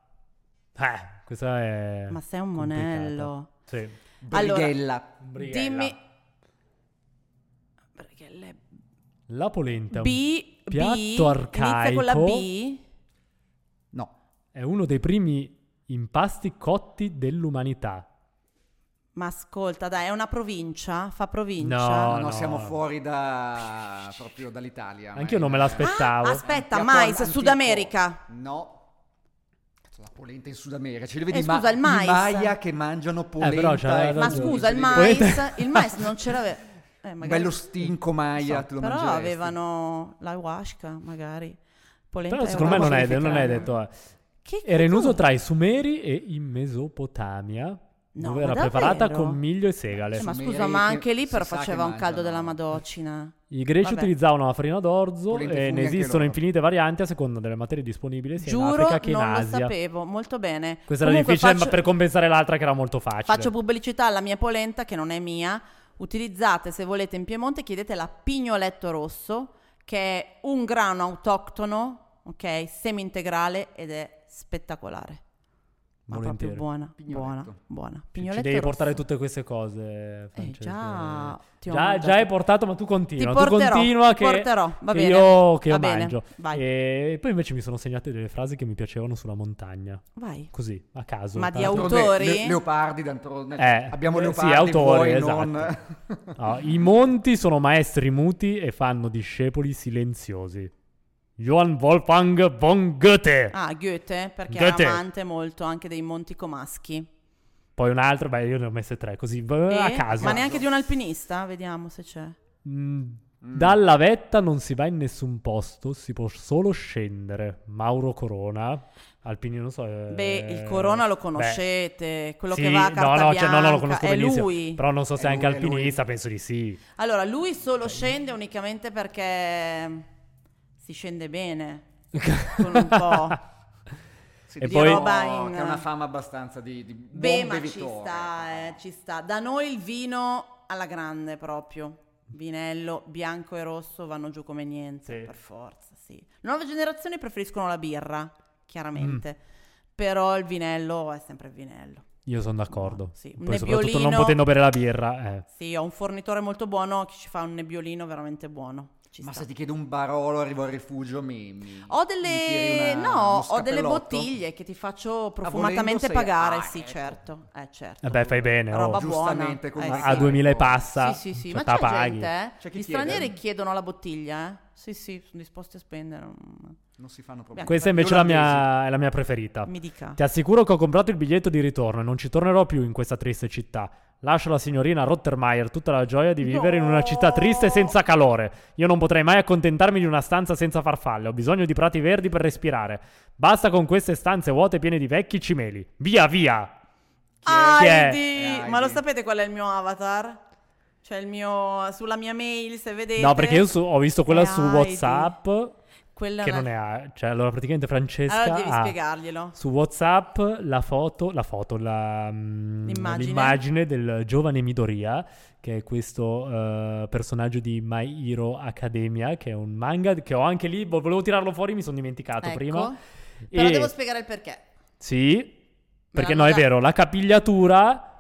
Eh, questa è Ma sei un monello. Sì. Allora, Brighella. Brighella. dimmi... Brighelle- La polenta B, piatto B, inizia con la arcaico. B. È uno dei primi impasti cotti dell'umanità. Ma ascolta, dai, è una provincia? Fa provincia? No, No, no, siamo fuori da proprio dall'Italia. Anch'io non me l'aspettavo. Ah, aspetta, mais, antico. Sud America. No. La polenta in Sud America. Ce li vedi Eh, ma- scusa, il mais. Maya che mangiano polenta. però c'ha e- Ma scusa, il Polenta- mais, il mais non ce l'aveva. Eh, magari- bello stinco Maya, so, te lo Però mangeresti. avevano l'ayahuasca, magari. Polenta Però secondo me non è, non è detto. eh. Che Era in uso tra i Sumeri e in Mesopotamia, No, dove era ma preparata davvero? con miglio e segale. Eh, ma scusa, ma che anche lì però faceva un caldo della madocina. I greci Vabbè. utilizzavano la farina d'orzo e ne esistono loro. infinite varianti a seconda delle materie disponibili sia in Giuro, Africa che in non lo Asia. sapevo, molto bene. Questa era Comunque difficile faccio- ma per compensare l'altra che era molto facile. Faccio pubblicità alla mia polenta, che non è mia. Utilizzate, se volete, in Piemonte, chiedete la pignoletto rosso, che è un grano autoctono, ok, semi-integrale ed è spettacolare. Ma proprio Volentieri. buona, Pignoletto. buona, buona. Ci- Ci Pignoletto devi portare rosso. tutte queste cose, Eh, Francesca. già, ti ho già, già hai portato, ma tu continua. Ti tu porterò, continua ti che, porterò, va che bene, io, che va io bene, mangio. vai. E poi invece mi sono segnate delle frasi che mi piacevano sulla montagna. Vai. Così, a caso. Ma di autori? Le- leopardi, d'altronde. Eh, abbiamo eh, leopardi, sì, autori, esatto. non... No, I monti sono maestri muti e fanno discepoli silenziosi. Johann Wolfgang von Goethe. Ah, Goethe, perché Goethe. è amante molto anche dei monti comaschi. Poi un altro, beh, io ne ho messe tre, così v- a E? caso. Ma neanche di un alpinista? Vediamo se c'è. Mm, Dalla vetta non si va in nessun posto, si può solo scendere. Mauro Corona, alpini non so. eh, Beh, il Corona lo beh, conoscete, quello sì, che va a no, carta no, cioè, no, no, lo conosco è benissimo. lui. Però non so se È anche lui. alpinista, penso di sì. Allora, lui solo scende unicamente perché si scende bene, con un po'. Sì, E poi- che ha una fama abbastanza di, di Beh, buon ma ci sta, eh, ci sta. Da noi il vino alla grande proprio. Vinello, bianco e rosso vanno giù come niente, Sì. per forza, sì. Le nuove generazioni preferiscono la birra, chiaramente. Mm. Però il vinello è sempre il vinello. Io sono d'accordo. No, sì, un Poi soprattutto non nebbiolino- potendo bere la birra. eh. Sì, ho un fornitore molto buono che ci fa un nebbiolino veramente buono. Ci Ma sta. se ti chiedo un barolo arrivo al rifugio, mi, mi- Ho mi delle, tiri una- no, ho delle bottiglie che ti faccio volendo profumatamente pagare, ah, sì, ecco. certo, eh, certo. Eh beh, fai bene. oh. Roba Giustamente, buona. eh, A sì. 2000 e passa. Sì, sì, sì, cioè, ma c'è paghi. gente, eh? C'è Gli chiede. stranieri chiedono la bottiglia, eh? Sì, sì, sono disposti a spendere. Non si fanno problemi. Questa invece è la mia, è la mia preferita. Mi dica. Ti assicuro che ho comprato il biglietto di ritorno e non ci tornerò più in questa triste città. Lascio alla signorina Rottermeier tutta la gioia di vivere in una città triste e senza calore. Io non potrei mai accontentarmi di una stanza senza farfalle. Ho bisogno di prati verdi per respirare. Basta con queste stanze vuote piene di vecchi cimeli. Via, via! Heidi! Heidi. Ma lo sapete qual è il mio avatar? Cioè il mio... sulla mia mail, se vedete... No, perché io su- ho visto quella È su Heidi. WhatsApp. Quella Che è- non è. a- Cioè, allora praticamente Francesca. Allora devi ha spiegarglielo. Su WhatsApp la foto, la foto, la, mm, L'immagine. l'immagine del giovane Midoriya, che è questo eh, personaggio di My Hero Academia, che è un manga che ho anche lì, vo- volevo tirarlo fuori, mi sono dimenticato Ecco. prima. Però E- devo spiegare il perché. Sì, perché no, è vero, la capigliatura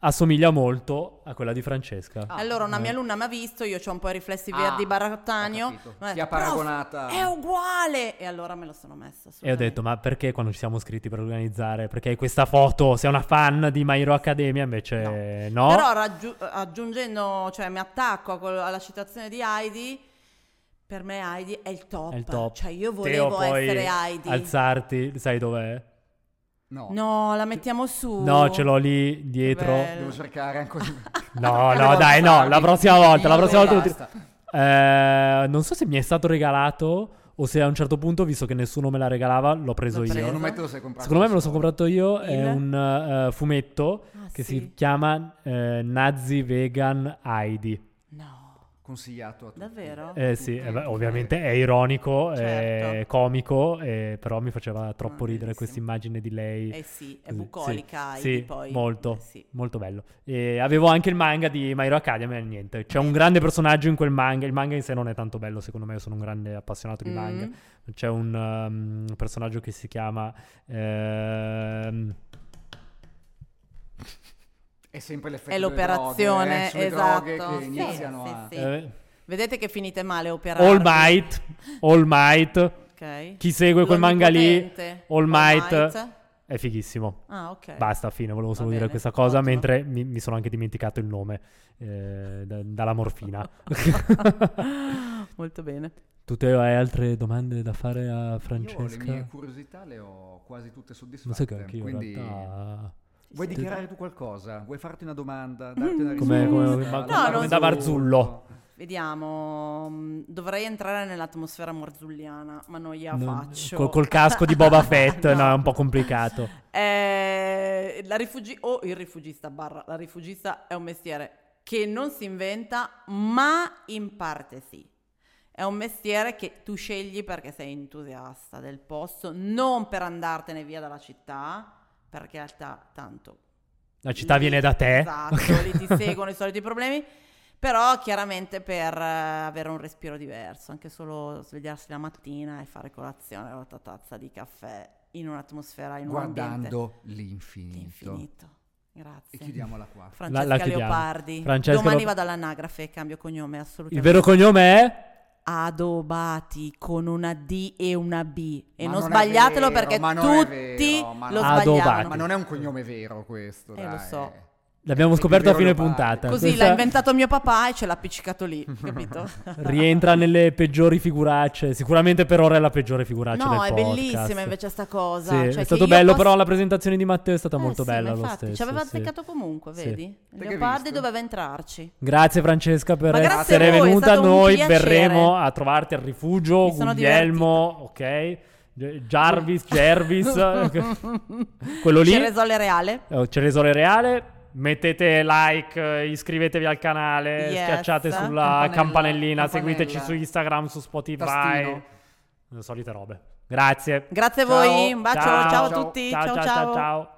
assomiglia molto a quella di Francesca. Ah, allora una eh. mia alunna mi ha visto, io ho un po' i riflessi Ah, verdi ho barattanio. detto, "Prof, paragonata- È uguale! E allora me lo sono messa. E ho detto, ma perché quando ci siamo scritti per organizzare? Perché hai questa foto, sei una fan di My Hero Academia, invece no. Però raggiu- aggiungendo, cioè mi attacco quello- alla citazione di Heidi, per me Heidi è il top. È il top. Cioè io Teo, volevo puoi essere Heidi. alzarti, sai dov'è? No, No, la mettiamo su. No, ce l'ho lì dietro. bello. devo cercare ancora. No, no, dai, no, la prossima volta, la prossima volta. Eh, non so se mi è stato regalato o se a un certo punto, visto che nessuno me la regalava, l'ho preso L'ho io. Secondo me te lo sei comprato. Secondo me me lo sono comprato io, è un eh, fumetto Ah, che sì? si chiama eh, Nazi Vegan Heidi. Consigliato a tutti. davvero? Eh sì, eh, beh, ovviamente è ironico, è Certo. comico, eh, però mi faceva troppo Ah, ridere questa immagine di lei. Eh sì, è bucolica sì, sì, poi. molto, Eh sì. molto bello. E avevo anche il manga di My Hero Academia e niente. C'è un grande personaggio in quel manga. Il manga in sé non è tanto bello, secondo me. Io sono un grande appassionato di Mm. manga. C'è un um, personaggio che si chiama. ehm, È sempre l'effetto è delle l'operazione, droghe, eh, sulle esatto. droghe che Sì, iniziano sì, a... sì. Eh, Vedete che finite male operare. All Might, All Might, Ok. chi segue quel manga lì. All Might, Might. è fighissimo. Ah, ok. Basta, fine, volevo Va solo bene, dire questa cosa, ottimo. mentre mi, mi sono anche dimenticato il nome eh, da- dalla morfina. Molto bene. tu te hai altre domande da fare a Io le Francesca? mie curiosità le ho quasi tutte Non sai soddisfatte. che anche io quindi... in realtà... Vuoi Sì. dichiarare tu qualcosa? Vuoi farti una domanda? Darti una Come- risposta? come- ma- come- come da Marzullo. Vediamo. mm, Dovrei entrare nell'atmosfera marzulliana, ma non gliela Non- faccio. col, col casco di Boba Fett, no. No. è un po' complicato. Eh, la rifugi- o il rifugista barra la rifugista è un mestiere che non si inventa, ma in parte sì. È un mestiere che tu scegli perché sei entusiasta del posto, non per andartene via dalla città, perché in realtà tanto La città lì- viene da te. Esatto, lì ti seguono i soliti problemi. Però chiaramente per eh, avere un respiro diverso, anche solo svegliarsi la mattina e fare colazione con la tazza di caffè in un'atmosfera, in un ambiente Guardando di l'infinito. infinito. Grazie. E chiudiamola qua. Francesca La- la. Leopardi. Francesca Domani Lo- vado all'anagrafe e cambio cognome Il assolutamente. vero cognome è? Adobati con una D e una B. E Ma non, sbagliatelo vero, perché tutti vero, lo Adobati. sbagliavano. Ma non è un cognome vero questo, Eh, dai. lo so. L'abbiamo scoperto a fine puntata. Così Questa l'ha inventato mio papà e ce l'ha appiccicato lì, capito? Rientra nelle peggiori figuracce. Sicuramente per ora è la peggiore figuraccia No, del è podcast. bellissima invece sta cosa. Sì, Cioè è stato bello, posso- però la presentazione di Matteo è stata Eh molto sì, bella ma lo infatti, stesso. Ci aveva sì. azzeccato comunque, Sì. vedi? Te che Leopardi doveva entrarci. Grazie Francesca per essere voi, venuta. Noi verremo a trovarti al rifugio. Guglielmo, ok? Jarvis, Jervis, quello lì. Ceresole Reale. Eh, Ceresole Reale. Mettete like, eh, iscrivetevi al canale, Yes. schiacciate sulla Campanella, campanellina, campanella. seguiteci su Instagram, su Spotify. Tastino. Le solite robe. Grazie. Grazie a voi, un bacio, ciao, a Ciao. tutti, ciao, ciao, ciao. ciao.